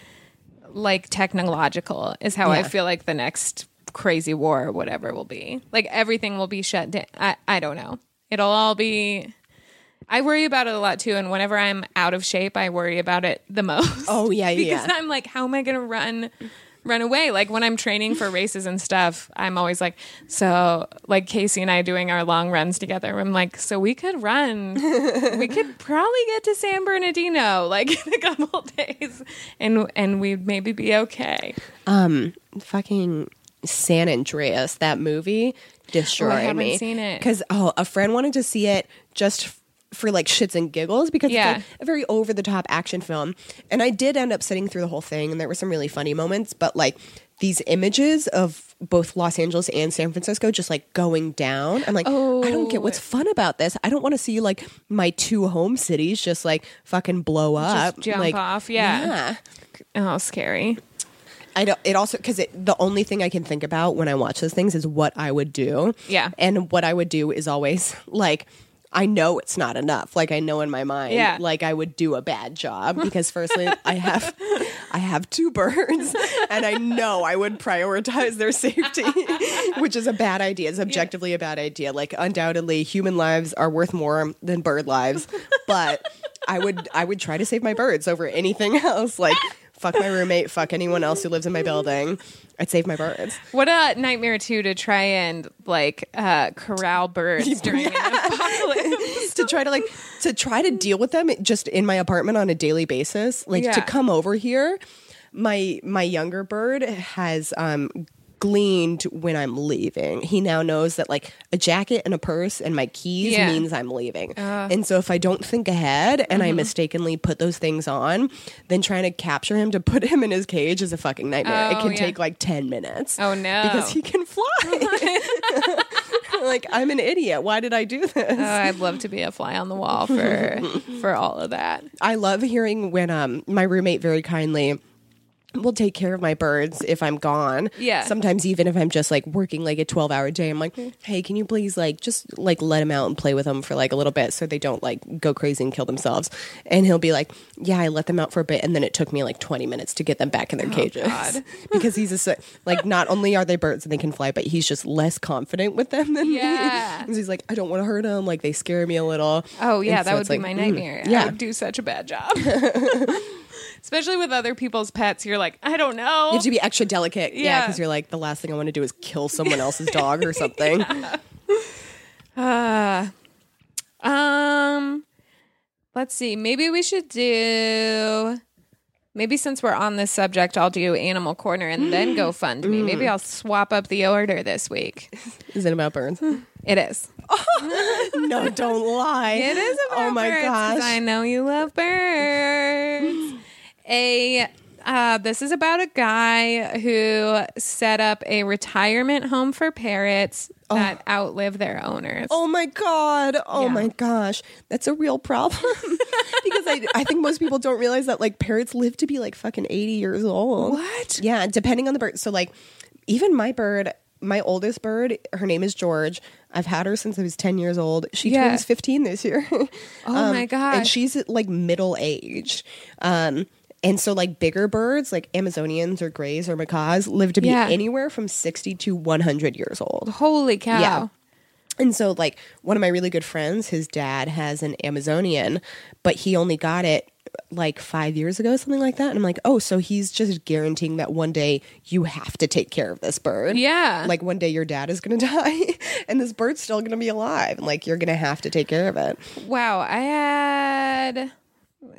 like technological. Is how I feel like the next crazy war or whatever will be. Like everything will be shut down. I I don't know. It'll all be. I worry about it a lot too, and whenever I'm out of shape, I worry about it the most. Oh yeah, yeah. because I'm like, how am I going to run? Run away. Like when I'm training for races and stuff, I'm always like, so like Casey and I doing our long runs together. I'm like, so we could run. we could probably get to San Bernardino like in a couple days, and and we'd maybe be okay. um fucking San Andreas that movie destroyed Oh, I haven't me seen it. because oh a friend wanted to see it just for like shits and giggles because Yeah. it's like a very over the top action film and I did end up sitting through the whole thing and there were some really funny moments but like these images of both Los Angeles and San Francisco just like going down I'm like oh. I don't get Oh. what's fun about this I don't want to see like my two home cities just like fucking blow up jump like off, yeah. yeah Oh, scary. I don't. It also because it the only thing I can think about when I watch those things is what I would do. Yeah. and what I would do is always like I know it's not enough. Like I know in my mind, Yeah. like I would do a bad job because firstly, I have I have two birds, and I know I would prioritize their safety, which is a bad idea. It's objectively a bad idea. Like undoubtedly, human lives are worth more than bird lives, but I would I would try to save my birds over anything else. Like fuck my roommate, fuck anyone else who lives in my building. I'd save my birds. What a nightmare too to try and like uh, corral birds during an apocalypse. to try to like to try to deal with them just in my apartment on a daily basis like to come over here my my younger bird has um gleaned when i'm leaving he now knows that like a jacket and a purse and my keys Yeah. means i'm leaving and so if i don't think ahead and Mm-hmm. i mistakenly put those things on then trying to capture him to put him in his cage is a fucking nightmare it Oh, can yeah. take like 10 minutes Oh, no. because he can fly like i'm an idiot why did i do this Oh, I'd love to be a fly on the wall for for all of that. I love hearing when um my roommate very kindly will take care of my birds if I'm gone. Yeah. Sometimes even if I'm just like working like a 12 hour day, I'm like, hey, can you please like just like let them out and play with them for like a little bit so they don't like go crazy and kill themselves. And he'll be like, yeah, I let them out for a bit. And then it took me like 20 minutes to get them back in their cages. God. because he's a, like, not only are they birds and they can fly, but he's just less confident with them than Yeah. me. he's like, I don't want to hurt them. Like they scare me a little. Oh yeah, And that so would be like, my mm, nightmare. I yeah. would do such a bad job. Especially with other people's pets, you're like, I don't know. You have to be extra delicate. Yeah, Yeah. because you're like, the last thing I want to do is kill someone else's dog or something. Um, let's see. Maybe we should do. Maybe since we're on this subject, I'll do Animal Corner and then go fund me. Maybe Mm. I'll swap up the order this week. Is it about birds? It is. no, don't lie. It is about Oh my birds, gosh. I know you love birds. A uh, this is about a guy who set up a retirement home for parrots that outlive their owners. Oh my god. Oh Yeah. my gosh. That's a real problem. because I I think most people don't realize that like parrots live to be like fucking 80 years old. What? Yeah, depending on the bird. So like even my bird, my oldest bird, her name is George. I've had her since I was 10 years old. She Yeah. turns 15 this year. Oh my God. And she's like middle aged. Um and so like bigger birds like Amazonians or grays or macaws live to be Yeah. anywhere from 60 to 100 years old. Holy cow. Yeah. And so, like, one of my really good friends, his dad has an Amazonian, but he only got it like five years ago, something like that. And I'm like, oh, so he's just guaranteeing that one day you have to take care of this bird. Yeah. Like, one day your dad is going to die and this bird's still going to be alive. And, like, you're going to have to take care of it. Wow, I had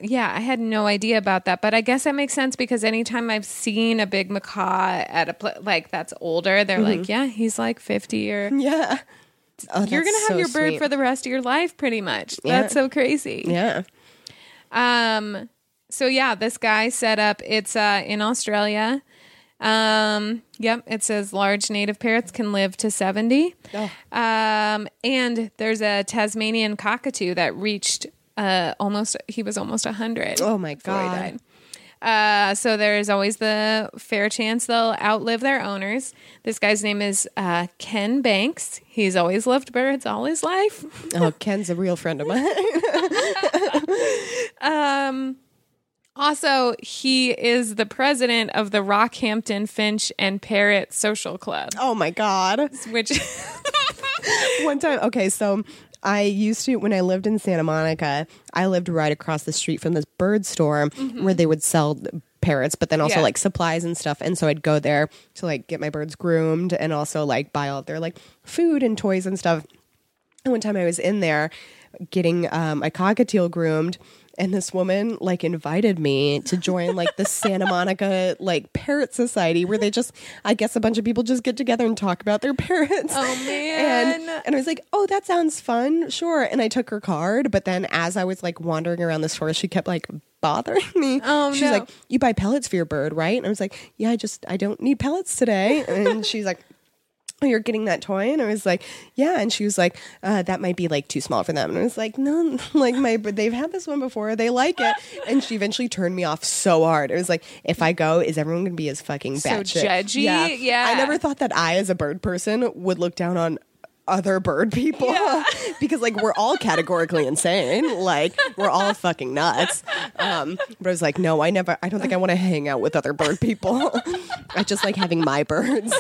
yeah, I had no idea about that, but I guess that makes sense because anytime I've seen a big macaw at a pla like that's older, they're like, yeah, he's like 50 or Yeah. Oh, you're going to have so your bird sweet. for the rest of your life pretty much. Yeah. That's so crazy. Yeah. Um so yeah, this guy set up it's uh in Australia. Um yep, it says large native parrots can live to 70. Oh. Um and there's a Tasmanian cockatoo that reached uh almost he was almost 100. Oh my God. Uh, so there's always the fair chance they'll outlive their owners. This guy's name is uh, Ken Banks. He's always loved birds all his life. Oh, Ken's a real friend of mine. Um, also, he is the president of the Rockhampton Finch and Parrot Social Club, oh my God. which one time okay so i used to when i lived in santa monica i lived right across the street from this bird store where they would sell parrots but then also Yeah. like supplies and stuff. And so i'd go there to like get my birds groomed and also like buy all their like food and toys and stuff. And one time I was in there getting um, a cockatiel groomed, and this woman like invited me to join like the Santa Monica like parrot society where they just I guess a bunch of people just get together and talk about their parrots. Oh, And man. and I was like, "Oh, that sounds fun. Sure." And I took her card, but then as I was like wandering around the store, she kept like bothering me. Oh, She's no. like, "You buy pellets for your bird, right?" And I was like, "Yeah, I just I don't need pellets today." And she's like, oh, you're getting that toy? And I was like, yeah. And she was like, uh, that might be like too small for them. And I was like, no, like my, they've had this one before. They like it. And she eventually turned me off so hard. It was like, if I go, is everyone going to be as fucking bad? So batshit? judgy? Yeah. yeah. I never thought that I, as a bird person, would look down on other bird people because like we're all categorically insane like we're all fucking nuts um but i was like no i never i don't think i want to hang out with other bird people i just like having my birds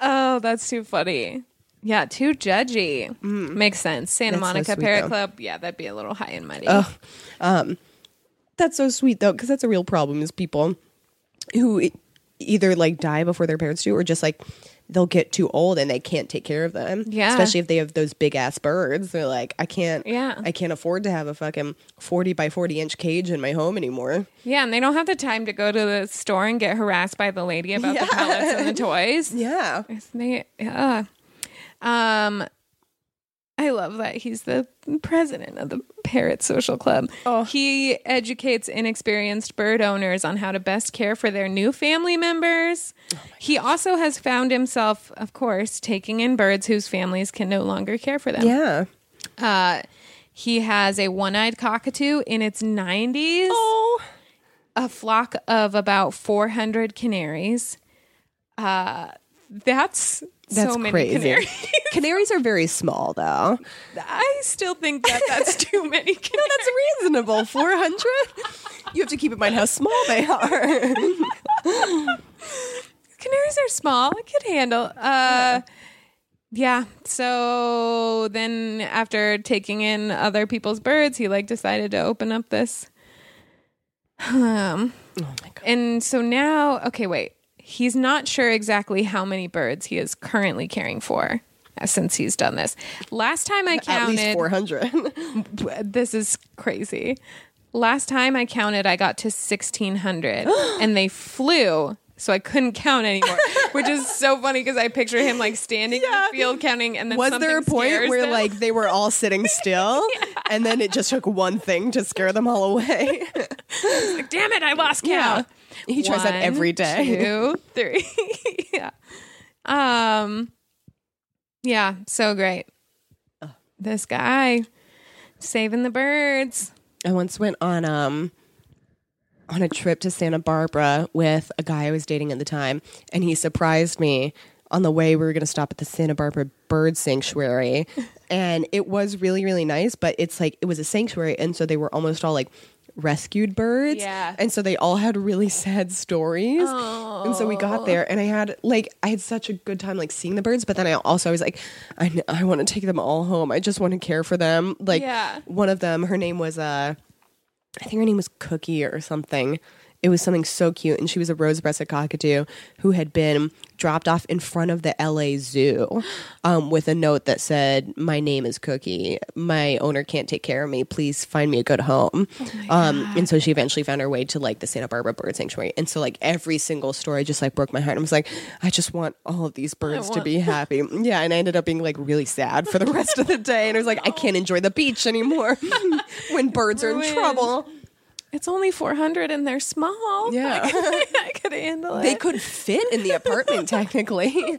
Oh, that's too funny. Yeah, too judgy. Makes sense. Santa Mm. That's so Monica sweet, Parrot though. Club. Yeah, that'd be a little high and mighty. that's so sweet though because that's a real problem is people who e- either like die before their parents do or just like they'll get too old and they can't take care of them Yeah. especially if they have those big ass birds they're like i can't Yeah. i can't afford to have a fucking 40 by 40 inch cage in my home anymore Yeah, and they don't have the time to go to the store and get harassed by the lady about the Yeah. pellets and the toys. yeah They, yeah. Um, I love that he's the president of the Parrot Social Club. Oh. He educates inexperienced bird owners on how to best care for their new family members. he also has found himself, of course, taking in birds whose families can no longer care for them. yeah Uh, he has a one-eyed cockatoo in its 90s oh a flock of about 400 canaries. Uh, that's, that's so many crazy canaries. canaries are very small though I still think that that's too many canaries. no that's reasonable 400 you have to keep in mind how small they are canaries are small. I could handle. Uh, yeah. So then, after taking in other people's birds, he like decided to open up this. Um, oh my god and so now, okay, wait. He's not sure exactly how many birds he is currently caring for uh, since he's done this. Last time I counted, at least 400 this is crazy. Last time I counted, I got to 1600 and they flew. So I couldn't count anymore, which is so funny because I picture him like standing in the field counting, and then was there a point where them. like they were all sitting still and then it just took one thing to scare them all away like, damn it, I lost count. he tries that every day Two, three. yeah. Um. Yeah. So great. This guy saving the birds. i once went on um on a trip to santa barbara with a guy i was dating at the time and he surprised me on the way we were going to stop at the santa barbara bird sanctuary and it was really really nice but it's like it was a sanctuary and so they were almost all like rescued birds Yeah. and so they all had really sad stories and so we got there and i had like i had such a good time like seeing the birds but then i also was like i, kn- I want to take them all home i just want to care for them like Yeah. one of them her name was uh I think her name was Cookie or something. It was something so cute, and she was a rose-breasted cockatoo who had been dropped off in front of the LA Zoo um, with a note that said, "My name is Cookie. My owner can't take care of me. Please find me a good home." um, and so she eventually found her way to like the Santa Barbara Bird Sanctuary, and so like every single story just like broke my heart. I was like, I just want all of these birds to be happy. Yeah, and I ended up being like really sad for the rest of the day, and I was like, I can't enjoy the beach anymore when birds are in trouble. It's only 400 and they're small. Yeah. I could handle it. They could fit in the apartment technically.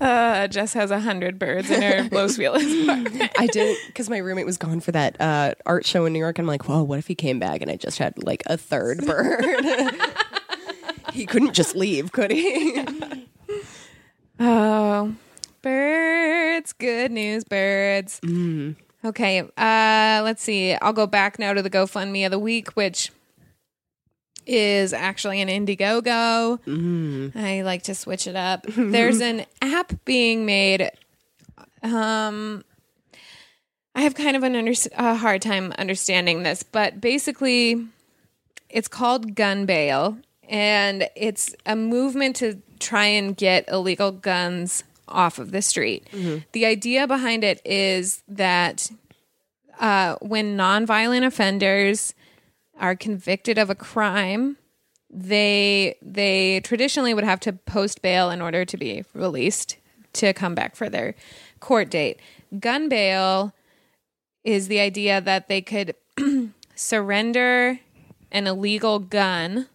Uh, Jess has a hundred birds in her Los Feliz apartment. I didn't because my roommate was gone for that uh, art show in New York. I'm like, well, what if he came back and I just had like a third bird? he couldn't just leave, could he? Oh, birds. Good news, birds. Okay, uh, let's see. I'll go back now to the GoFundMe of the week, which is actually an Indiegogo. I like to switch it up. There's an app being made. Um, I have kind of an under- a hard time understanding this, but basically, it's called Gun Bail, and it's a movement to try and get illegal guns off of the street. The idea behind it is that uh, when nonviolent offenders are convicted of a crime, they they traditionally would have to post bail in order to be released to come back for their court date. Gun bail is the idea that they could surrender an illegal gun,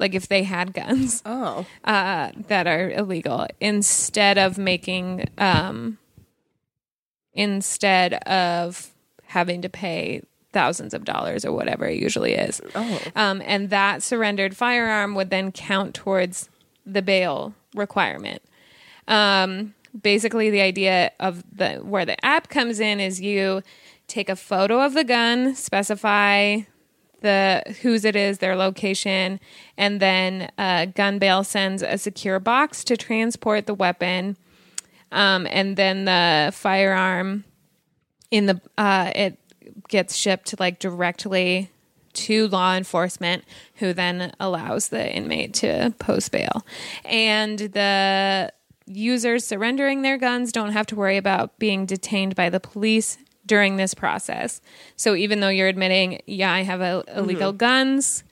like if they had guns Oh, uh, that are illegal, instead of making, um, instead of having to pay thousands of dollars or whatever it usually is. Oh. Um, and that surrendered firearm would then count towards the bail requirement. Um, basically the idea of the where the app comes in is you take a photo of the gun, specify the whose it is, their location, and then uh, Gun Bail sends a secure box to transport the weapon, um, and then the firearm in the uh, it gets shipped like directly to law enforcement, who then allows the inmate to post bail, and the users surrendering their guns don't have to worry about being detained by the police during this process. So even though you're admitting, yeah, I have a, illegal guns,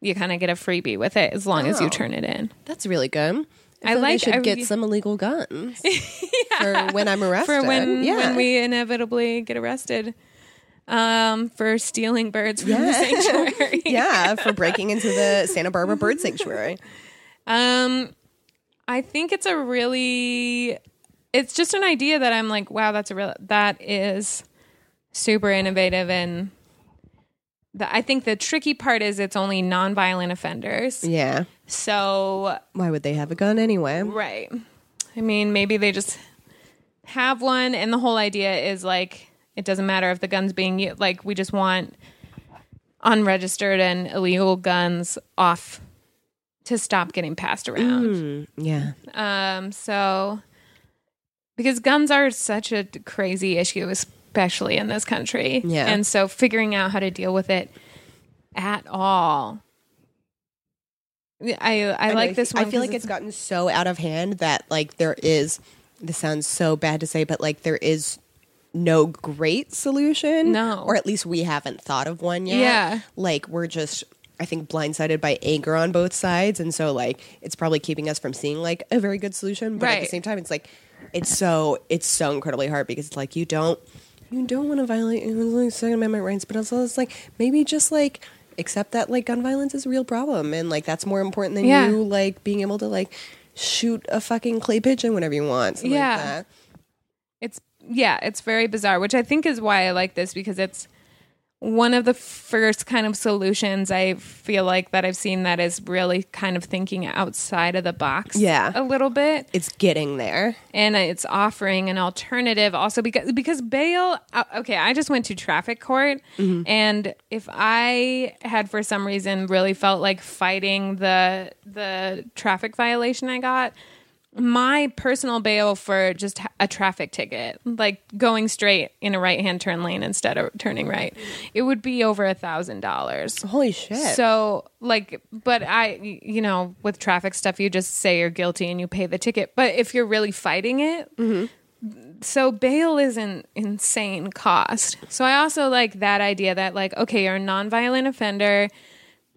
you kind of get a freebie with it as long as you Oh. turn it in. That's really good. I like- I should I get some illegal guns for when I'm arrested. For when yeah. when we inevitably get arrested um, for stealing birds from the sanctuary. yeah, for breaking into the Santa Barbara Bird Sanctuary. Um, I think it's a really, it's just an idea that I'm like, wow, that's a real, that is super innovative. And the, I think the tricky part is it's only nonviolent offenders. Yeah. So, Why would they have a gun anyway? right. I mean, maybe they just have one. And the whole idea is like, it doesn't matter if the gun's being used, like, we just want unregistered and illegal guns off to stop getting passed around. Mm, yeah. Um, so because guns are such a crazy issue, especially in this country. Yeah. And so figuring out how to deal with it at all. I I, like know, this one. I feel like it's gotten so out of hand that like there is. This sounds so bad to say, but like there is no great solution. No. or at least we haven't thought of one yet. Yeah. like we're just. I think blindsided by anger on both sides, and so like it's probably keeping us from seeing like a very good solution. But at the same time, it's like it's so it's so incredibly hard because it's like you don't you don't want to violate like, Second Amendment rights, but also it's like maybe just like accept that like gun violence is a real problem and like that's more important than Yeah. you like being able to like shoot a fucking clay pigeon whenever you want. Yeah. like that. it's yeah, it's very bizarre, which I think is why I like this because it's one of the first kind of solutions I feel like that I've seen that is really kind of thinking outside of the box Yeah. a little bit. It's getting there. and it's offering an alternative also because because bail uh, okay i just went to traffic court and if i had for some reason really felt like fighting the the traffic violation i got my personal bail for just a traffic ticket like going straight in a right hand turn lane instead of turning right it would be over a thousand dollars Holy shit. so, like, but I, you know, with traffic stuff, you just say you're guilty and you pay the ticket. But if you're really fighting it, mm-hmm. so bail is an insane cost. So I also like that idea that, like, okay, you're a nonviolent offender.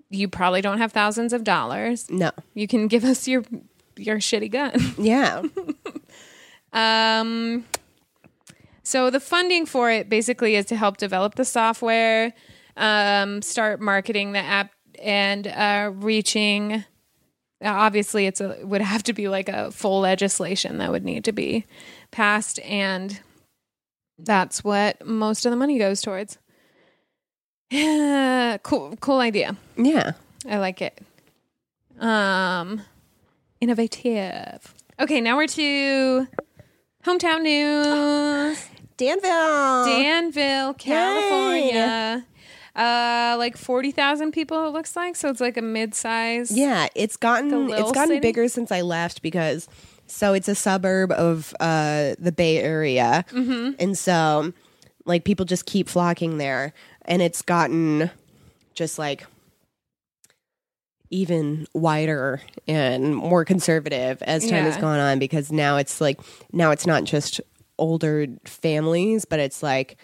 You probably don't have thousands of dollars. no. You can give us your your shitty gun. Yeah. Um, so the funding for it basically is to help develop the software, um, start marketing the app, and uh, reaching. Obviously, it's a would have to be like a full legislation that would need to be passed, and that's what most of the money goes towards. Yeah, cool, cool idea. yeah. I like it. Um, innovative. Okay, now we're to hometown news. Danville. Danville, California. Uh, like forty thousand people. It looks like so. It's like a mid-size. Yeah, it's gotten The it's gotten city? bigger since I left because so it's a suburb of uh, the Bay Area, Mm-hmm. and so like people just keep flocking there, and it's gotten just like even wider and more conservative as time has gone on because now it's like now it's not just older families, but it's like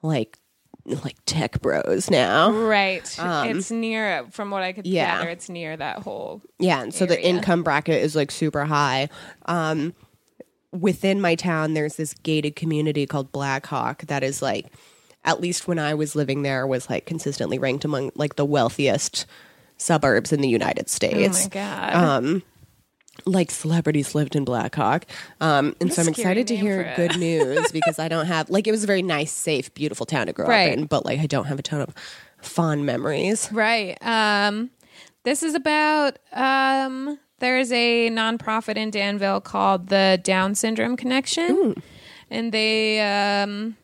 like like tech bros now. Right. Um, it's near, from what I could yeah. gather, it's near that whole. Yeah, and so the income bracket is like super high. Um, within my town, there's this gated community called Blackhawk that is like, at least when I was living there, was like consistently ranked among like the wealthiest suburbs in the United States. Oh my god. Um, like celebrities lived in Blackhawk. Um, and so I'm excited to hear good news because I don't have like it was a very nice, safe, beautiful town to grow Right. up in, but like I don't have a ton of fond memories. Right. Um, this is about um, there's a nonprofit in Danville called the Down Syndrome Connection, and they um,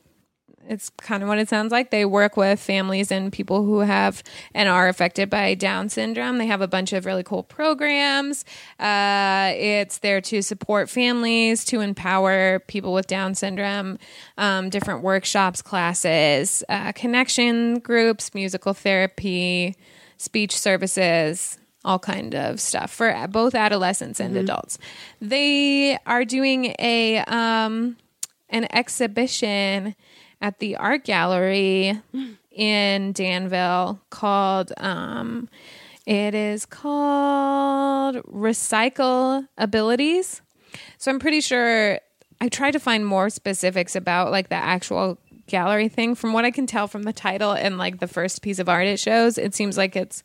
it's kind of what it sounds like. They work with families and people who have and are affected by Down syndrome. They have a bunch of really cool programs. Uh, it's there to support families, to empower people with Down syndrome, um, different workshops, classes, uh, connection groups, musical therapy, speech services all kind of stuff for both adolescents and adults. They are doing a um, an exhibition at the art gallery in Danville called um, it is called Recycle Abilities. So I'm pretty sure I tried to find more specifics about like the actual gallery thing. From what I can tell from the title and like the first piece of art it shows, it seems like it's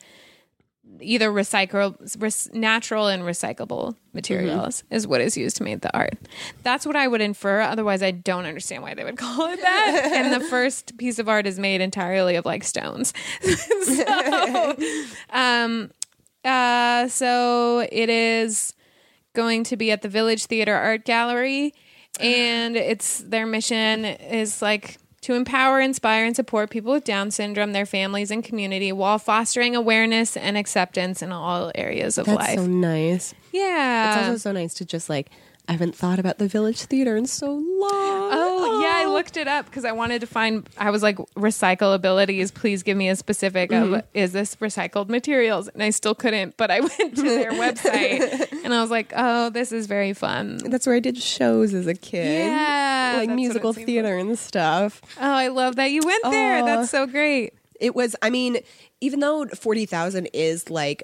either recycle res, natural and recyclable materials is what is used to make the art. That's what I would infer. Otherwise, I don't understand why they would call it that. and the first piece of art is made entirely of like stones. so, um, uh, so it is going to be at the Village Theater Art Gallery, and it's their mission is like to empower, inspire, and support people with Down syndrome, their families, and community while fostering awareness and acceptance in all areas of That's life. so nice. yeah. It's also so nice to just like I haven't thought about the Village Theater in so long. Oh, yeah, I ah. looked it up because I wanted to find. I was like, recycle abilities. Please give me a specific of mm-hmm. is this recycled materials? And I still couldn't, but I went to their website and I was like, oh, this is very fun. That's where I did shows as a kid. Yeah, that's like what musical it seems theater and stuff. Oh, I love that you went there. That's so great. It was. I mean, even though forty thousand is like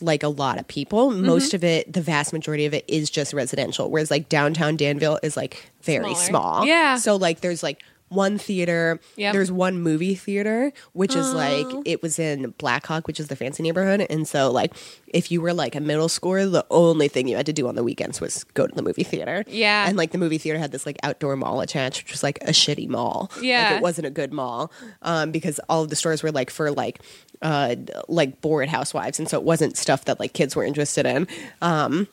like a lot of people, Mm-hmm. most of it, the vast majority of it, is just residential. Whereas like downtown Danville is like very Smaller. small. Yeah. So like there's like one theater. Yep. There's one movie theater, which is like it was in Blackhawk, which is the fancy neighborhood. And so like if you were like a middle schooler, the only thing you had to do on the weekends was go to the movie theater. Yeah. And like the movie theater had this like outdoor mall attached, which was like a shitty mall. Yeah. Like it wasn't a good mall um, because all of the stores were like for like uh, like bored housewives, and so it wasn't stuff that like kids were interested in. Um,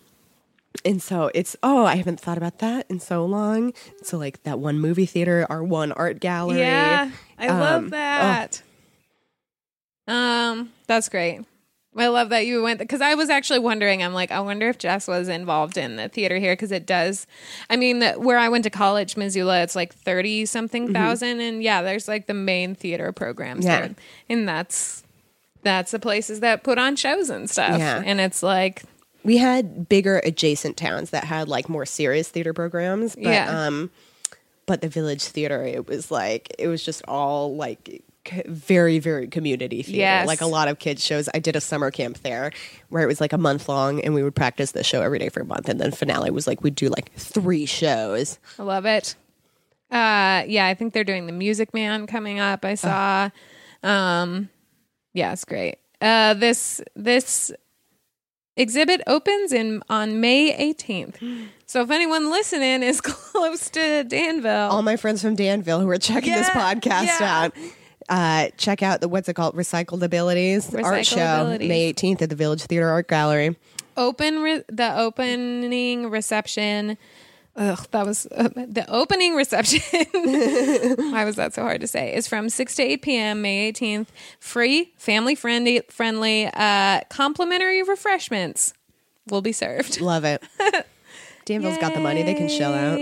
and so it's oh, I haven't thought about that in so long. So like that one movie theater, our one art gallery. Yeah, I Um, love that. Um, that's great. I love that you went because I was actually wondering. I'm like, I wonder if Jess was involved in the theater here because it does. I mean, the- where I went to college, Missoula, it's like thirty something thousand, and yeah, there's like the main theater programs Mm-hmm. Yeah. there, and that's that's the places that put on shows and stuff. Yeah. and it's like, we had bigger adjacent towns that had like more serious theater programs. But, Yeah. Um, but the Village Theater, it was like it was just all like c- very very community theater. Yes. Like a lot of kids shows. I did a summer camp there where it was like a month long, and we would practice the show every day for a month, and then finale was like we'd do like three shows. I love it. Uh, yeah, I think they're doing the Music Man coming up. I saw. Um, yeah, it's great. Uh, this this exhibit opens in on May 18th. So if anyone listening is close to Danville, All my friends from Danville who are checking this podcast yeah. out. Uh, check out the what's it called recycled abilities art show may 18th at the village theater art gallery open re- the opening reception. Ugh, that was uh, the opening reception. Why was that so hard to say? Is from six to eight p.m. May eighteenth. Free, family friendly, friendly, uh, complimentary refreshments will be served. love it danville's got the money they can shell out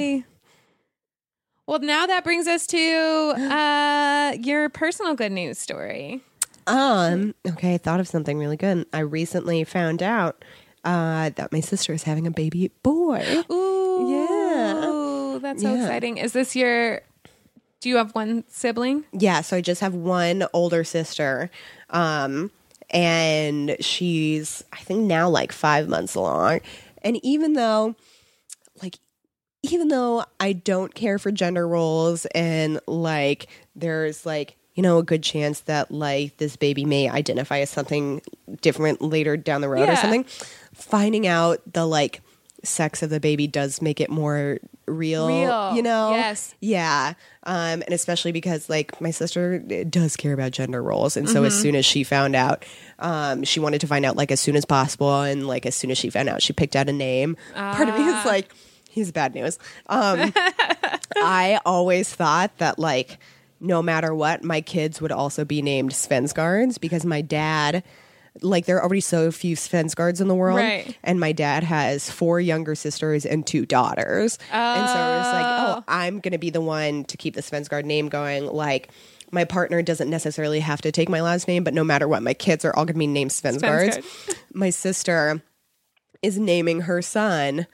Well, now that brings us to uh, your personal good news story. Um. Okay, I thought of something really good. I recently found out uh, that my sister is having a baby boy. Ooh, Yeah. That's so Yeah. exciting. Is this your? Do you have one sibling? Yeah. So I just have one older sister, um, and she's I think now like five months along. And even though, like, even though I don't care for gender roles, and like, there's like you know a good chance that like this baby may identify as something different later down the road Yeah. or something. Finding out the like sex of the baby does make it more real, Real, you know? yes. Yeah. Um, and especially because like my sister does care about gender roles. And so as soon as she found out, um, she wanted to find out like as soon as possible. And like as soon as she found out, she picked out a name. Part of me is like, he's bad news. Um, I always thought that like no matter what, my kids would also be named Svendsgaards because my dad, like there are already so few Svendsgaards in the world, Right. and my dad has four younger sisters and two daughters, and so it was like, oh, oh. I'm gonna be the one to keep the Svendsgaard name going, like. My partner doesn't necessarily have to take my last name, but no matter what, my kids are all going to be named Svendsgaards. My sister is naming her son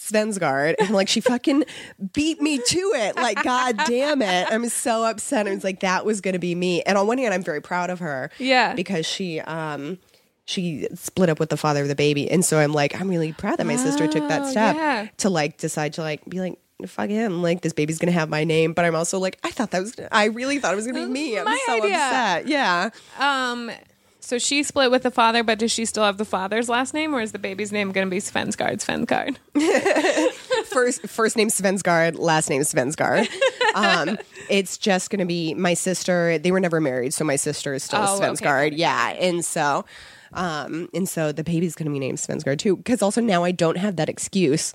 Svendsgaard. And like she fucking beat me to it. Like, god damn it. I'm so upset. I was like, that was gonna be me. And on one hand, I'm very proud of her. Yeah. Because she um she split up with the father of the baby. And so I'm like, I'm really proud that my sister took that Oh, step yeah. to like decide to like be like fuck him like this baby's gonna have my name but i'm also like i thought that was i really thought it was gonna be me i'm so idea. upset yeah Um, so she split with the father, but does she still have the father's last name, or is the baby's name going to be Svendsgaard? Svendsgaard. first first name Svendsgaard, last name Svendsgaard. Um, it's just going to be my sister. They were never married, so my sister is still Oh, okay. Svendsgaard. Yeah, and so, um, and so the baby's going to be named Svendsgaard too. Because also now I don't have that excuse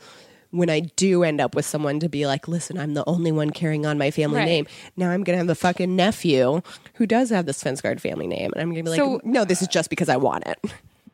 when I do end up with someone to be like, listen, I'm the only one carrying on my family Right. name. Now I'm going to have the fucking nephew who does have the Svendsgaard family name, and I'm going to be like, So- no, this is just because I want it.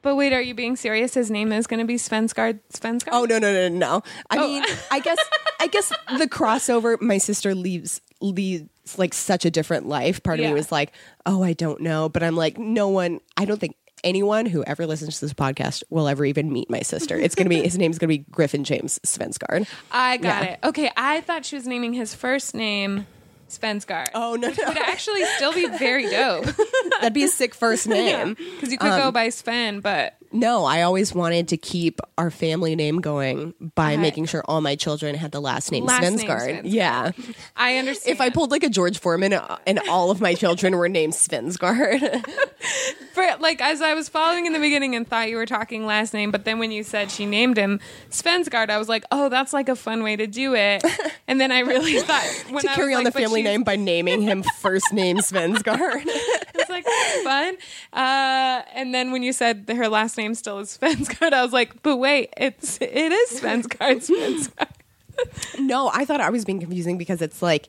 But wait, are you being serious? His name is going to be Svendsgaard. Svendsgaard. Oh no no no no! I Oh. mean, I guess I guess the crossover. My sister leaves leads like such a different life. Part of Yeah. me was like, oh, I don't know, but I'm like, no one. I don't think anyone who ever listens to this podcast will ever even meet my sister. It's gonna be his name's gonna be Griffin James Svendsgaard. I got Yeah. it. Okay, I thought she was naming his first name Svendsgaard. Oh no, It Would actually still be very dope. that'd be a sick first name. Because you could Um, go by Sven, but No, I always wanted to keep our family name going by Okay. making sure all my children had the last name Last name Svendsgaard. Yeah. I understand. If I pulled like a George Foreman uh, and all of my children were named Svendsgaard. For, like as I was following in the beginning and thought you were talking last name, but then when you said she named him Svendsgaard, I was like, oh, that's like a fun way to do it. And then I really thought when to carry on like, the family name by naming him first name Svendsgaard. Like that's fun. Uh, and then when you said her last name still is Svendsgaard, I was like, but wait, it's it is Svendsgaard. Svendsgaard. no, I thought I was being confusing because it's like,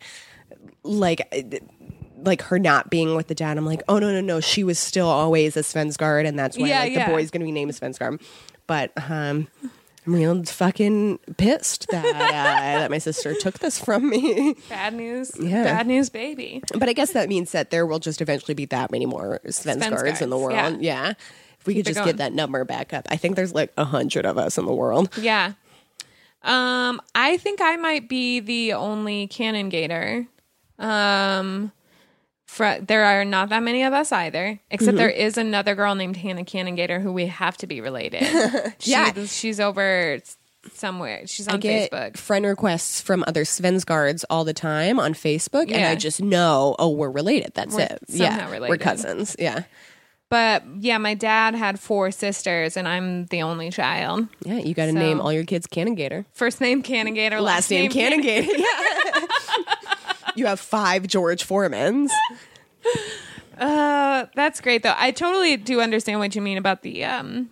like, like her not being with the dad. I'm like, oh no, no, no, she was still always a Svendsgaard, and that's why Yeah, like yeah. the boy's gonna be named Svendsgaard. But um, real fucking pissed that uh, that my sister took this from me. Bad news. Yeah. Bad news, baby. But I guess that means that there will just eventually be that many more Svendsgaards in the world. yeah. Yeah. If we could Keep it just going. get that number back up. I think there's like a hundred of us in the world. Yeah. Um, I think I might be the only Cannon Gator. Um, fr- there are not that many of us either, except mm-hmm. there is another girl named Hannah Cannongator who we have to be related. Yeah. She, she's over somewhere. She's on I get Facebook. friend requests from other Svendsgaards all the time on Facebook, and I just know, oh, we're related. That's We're it. yeah, we're cousins. Yeah, But yeah, my dad had four sisters, and I'm the only child. yeah. You got to So- name all your kids Cannongator. First name Cannon Gator, Last name Gator. Yeah. you have five George Foremans. Uh, that's great though. I totally do understand what you mean about the um,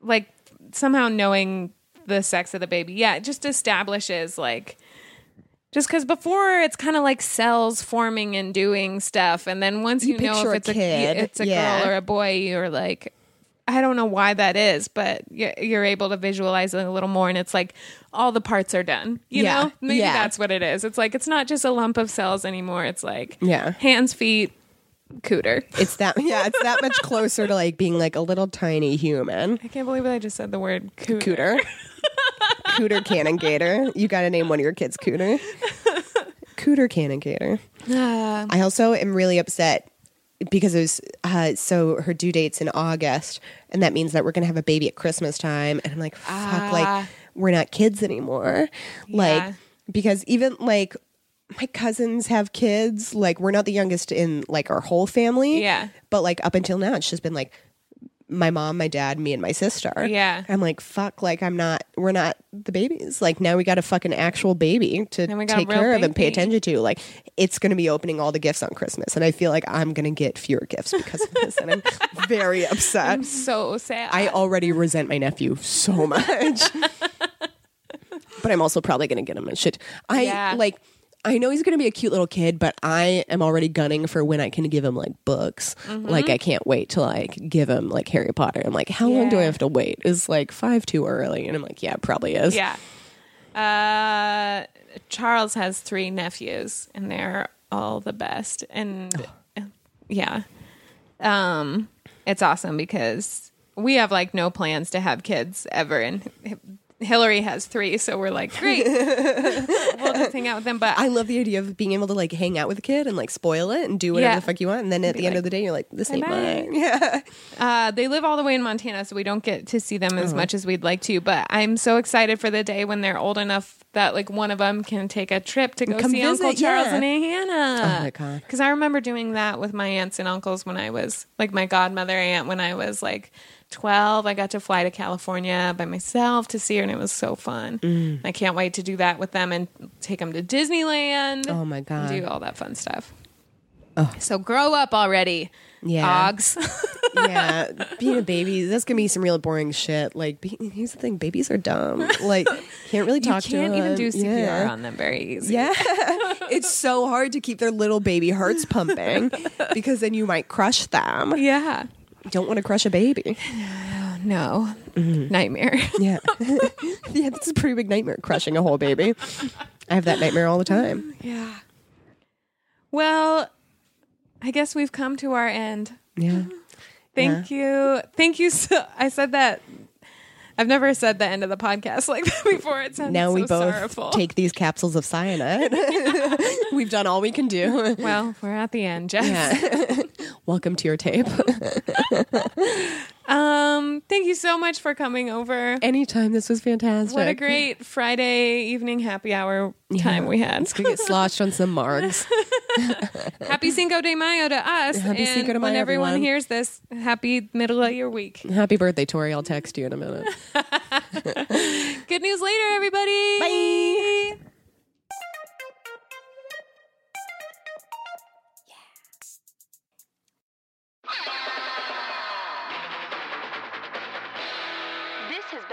like somehow knowing the sex of the baby. Yeah, it just establishes like just because before it's kind of like cells forming and doing stuff, and then once you, You know if it's a kid, it's a yeah. girl or a boy, you're like. I don't know why that is, but you're able to visualize it a little more, and it's like all the parts are done. You Yeah. know, maybe Yeah. that's what it is. It's like it's not just a lump of cells anymore. It's like Yeah. hands, feet, cooter. It's that. Yeah, it's that much closer to like being like a little tiny human. I can't believe I just said the word cooter. Cooter. Cooter Cannon Gator. You got to name one of your kids Cooter. Cooter Cannon Gator. Uh, I also am really upset because it was uh, so her due date's in August, and that means that we're gonna have a baby at Christmas time. And I'm like, fuck, Ah. like we're not kids anymore. Yeah. Like because even like my cousins have kids. Like we're not the youngest in like our whole family. Yeah. But like up until now, it's just been like my mom, my dad, me, and my sister. Yeah. I'm like, fuck, like I'm not. We're not the babies. Like now we got a fucking actual baby to Now we got a take real care of and pay baby. attention to. Like it's going to be opening all the gifts on Christmas, and I feel like I'm going to get fewer gifts because of this, and I'm very upset. I'm so sad. I already resent my nephew so much. but I'm also probably going to get him a shit. I Yeah. like I know he's going to be a cute little kid, but I am already gunning for when I can give him like books. Mm-hmm. Like I can't wait to like give him like Harry Potter. I'm like, how long do I have to wait? Is like 5 too early? And I'm like, yeah, it probably is. Yeah. Uh, Charles has three nephews, and they're all the best. And yeah, um, it's awesome because we have like no plans to have kids ever, and Hillary has three, so we're like, great, we'll just hang out with them. But I love the idea of being able to like hang out with a kid and like spoil it and do whatever Yeah. the fuck you want. And then at the end of the day, you're like, this ain't "Bye-bye." mine. Yeah. Uh, they live all the way in Montana, so we don't get to see them Uh-huh. as much as we'd like to. But I'm so excited for the day when they're old enough that like one of them can take a trip to go Come see Uncle Charles yeah. and Aunt Hannah. Oh my God. Because I remember doing that with my aunts and uncles when I was like my godmother aunt when I was like 12. I got to fly to California by myself to see her, and it was so fun. Mm. I can't wait to do that with them and take them to Disneyland. Oh my God. do all that fun stuff. Oh. So grow up already, Yeah. dogs. yeah, being a baby, that's gonna be some real boring shit. Like, be, here's the thing: babies are dumb. Like, can't really talk you can't to even them. do CPR Yeah. on them very easy. Yeah, it's so hard to keep their little baby hearts pumping because then you might crush them. Yeah. Don't want to crush a baby. No. Mm-hmm. Nightmare. Yeah, yeah, that's a pretty big nightmare, crushing a whole baby. I have that nightmare all the time. yeah. Well, I guess we've come to our end. Yeah, Thank you. Thank you so I said that I've never said the end of the podcast like that before. It sounds now so we both sorrowful. take these capsules of cyanide. We've done all we can do. well, we're at the end, Jess. Yeah. Welcome to your tape. Um, thank you so much for coming over. Anytime, this was fantastic. What a great Friday evening happy hour time we had. We get sloshed on some margs. happy Cinco de Mayo to us. Happy and Cinco de when everyone everyone. hears this, happy middle of your week. Happy birthday, Tori. I'll text you in a minute. Good news later, everybody. Bye.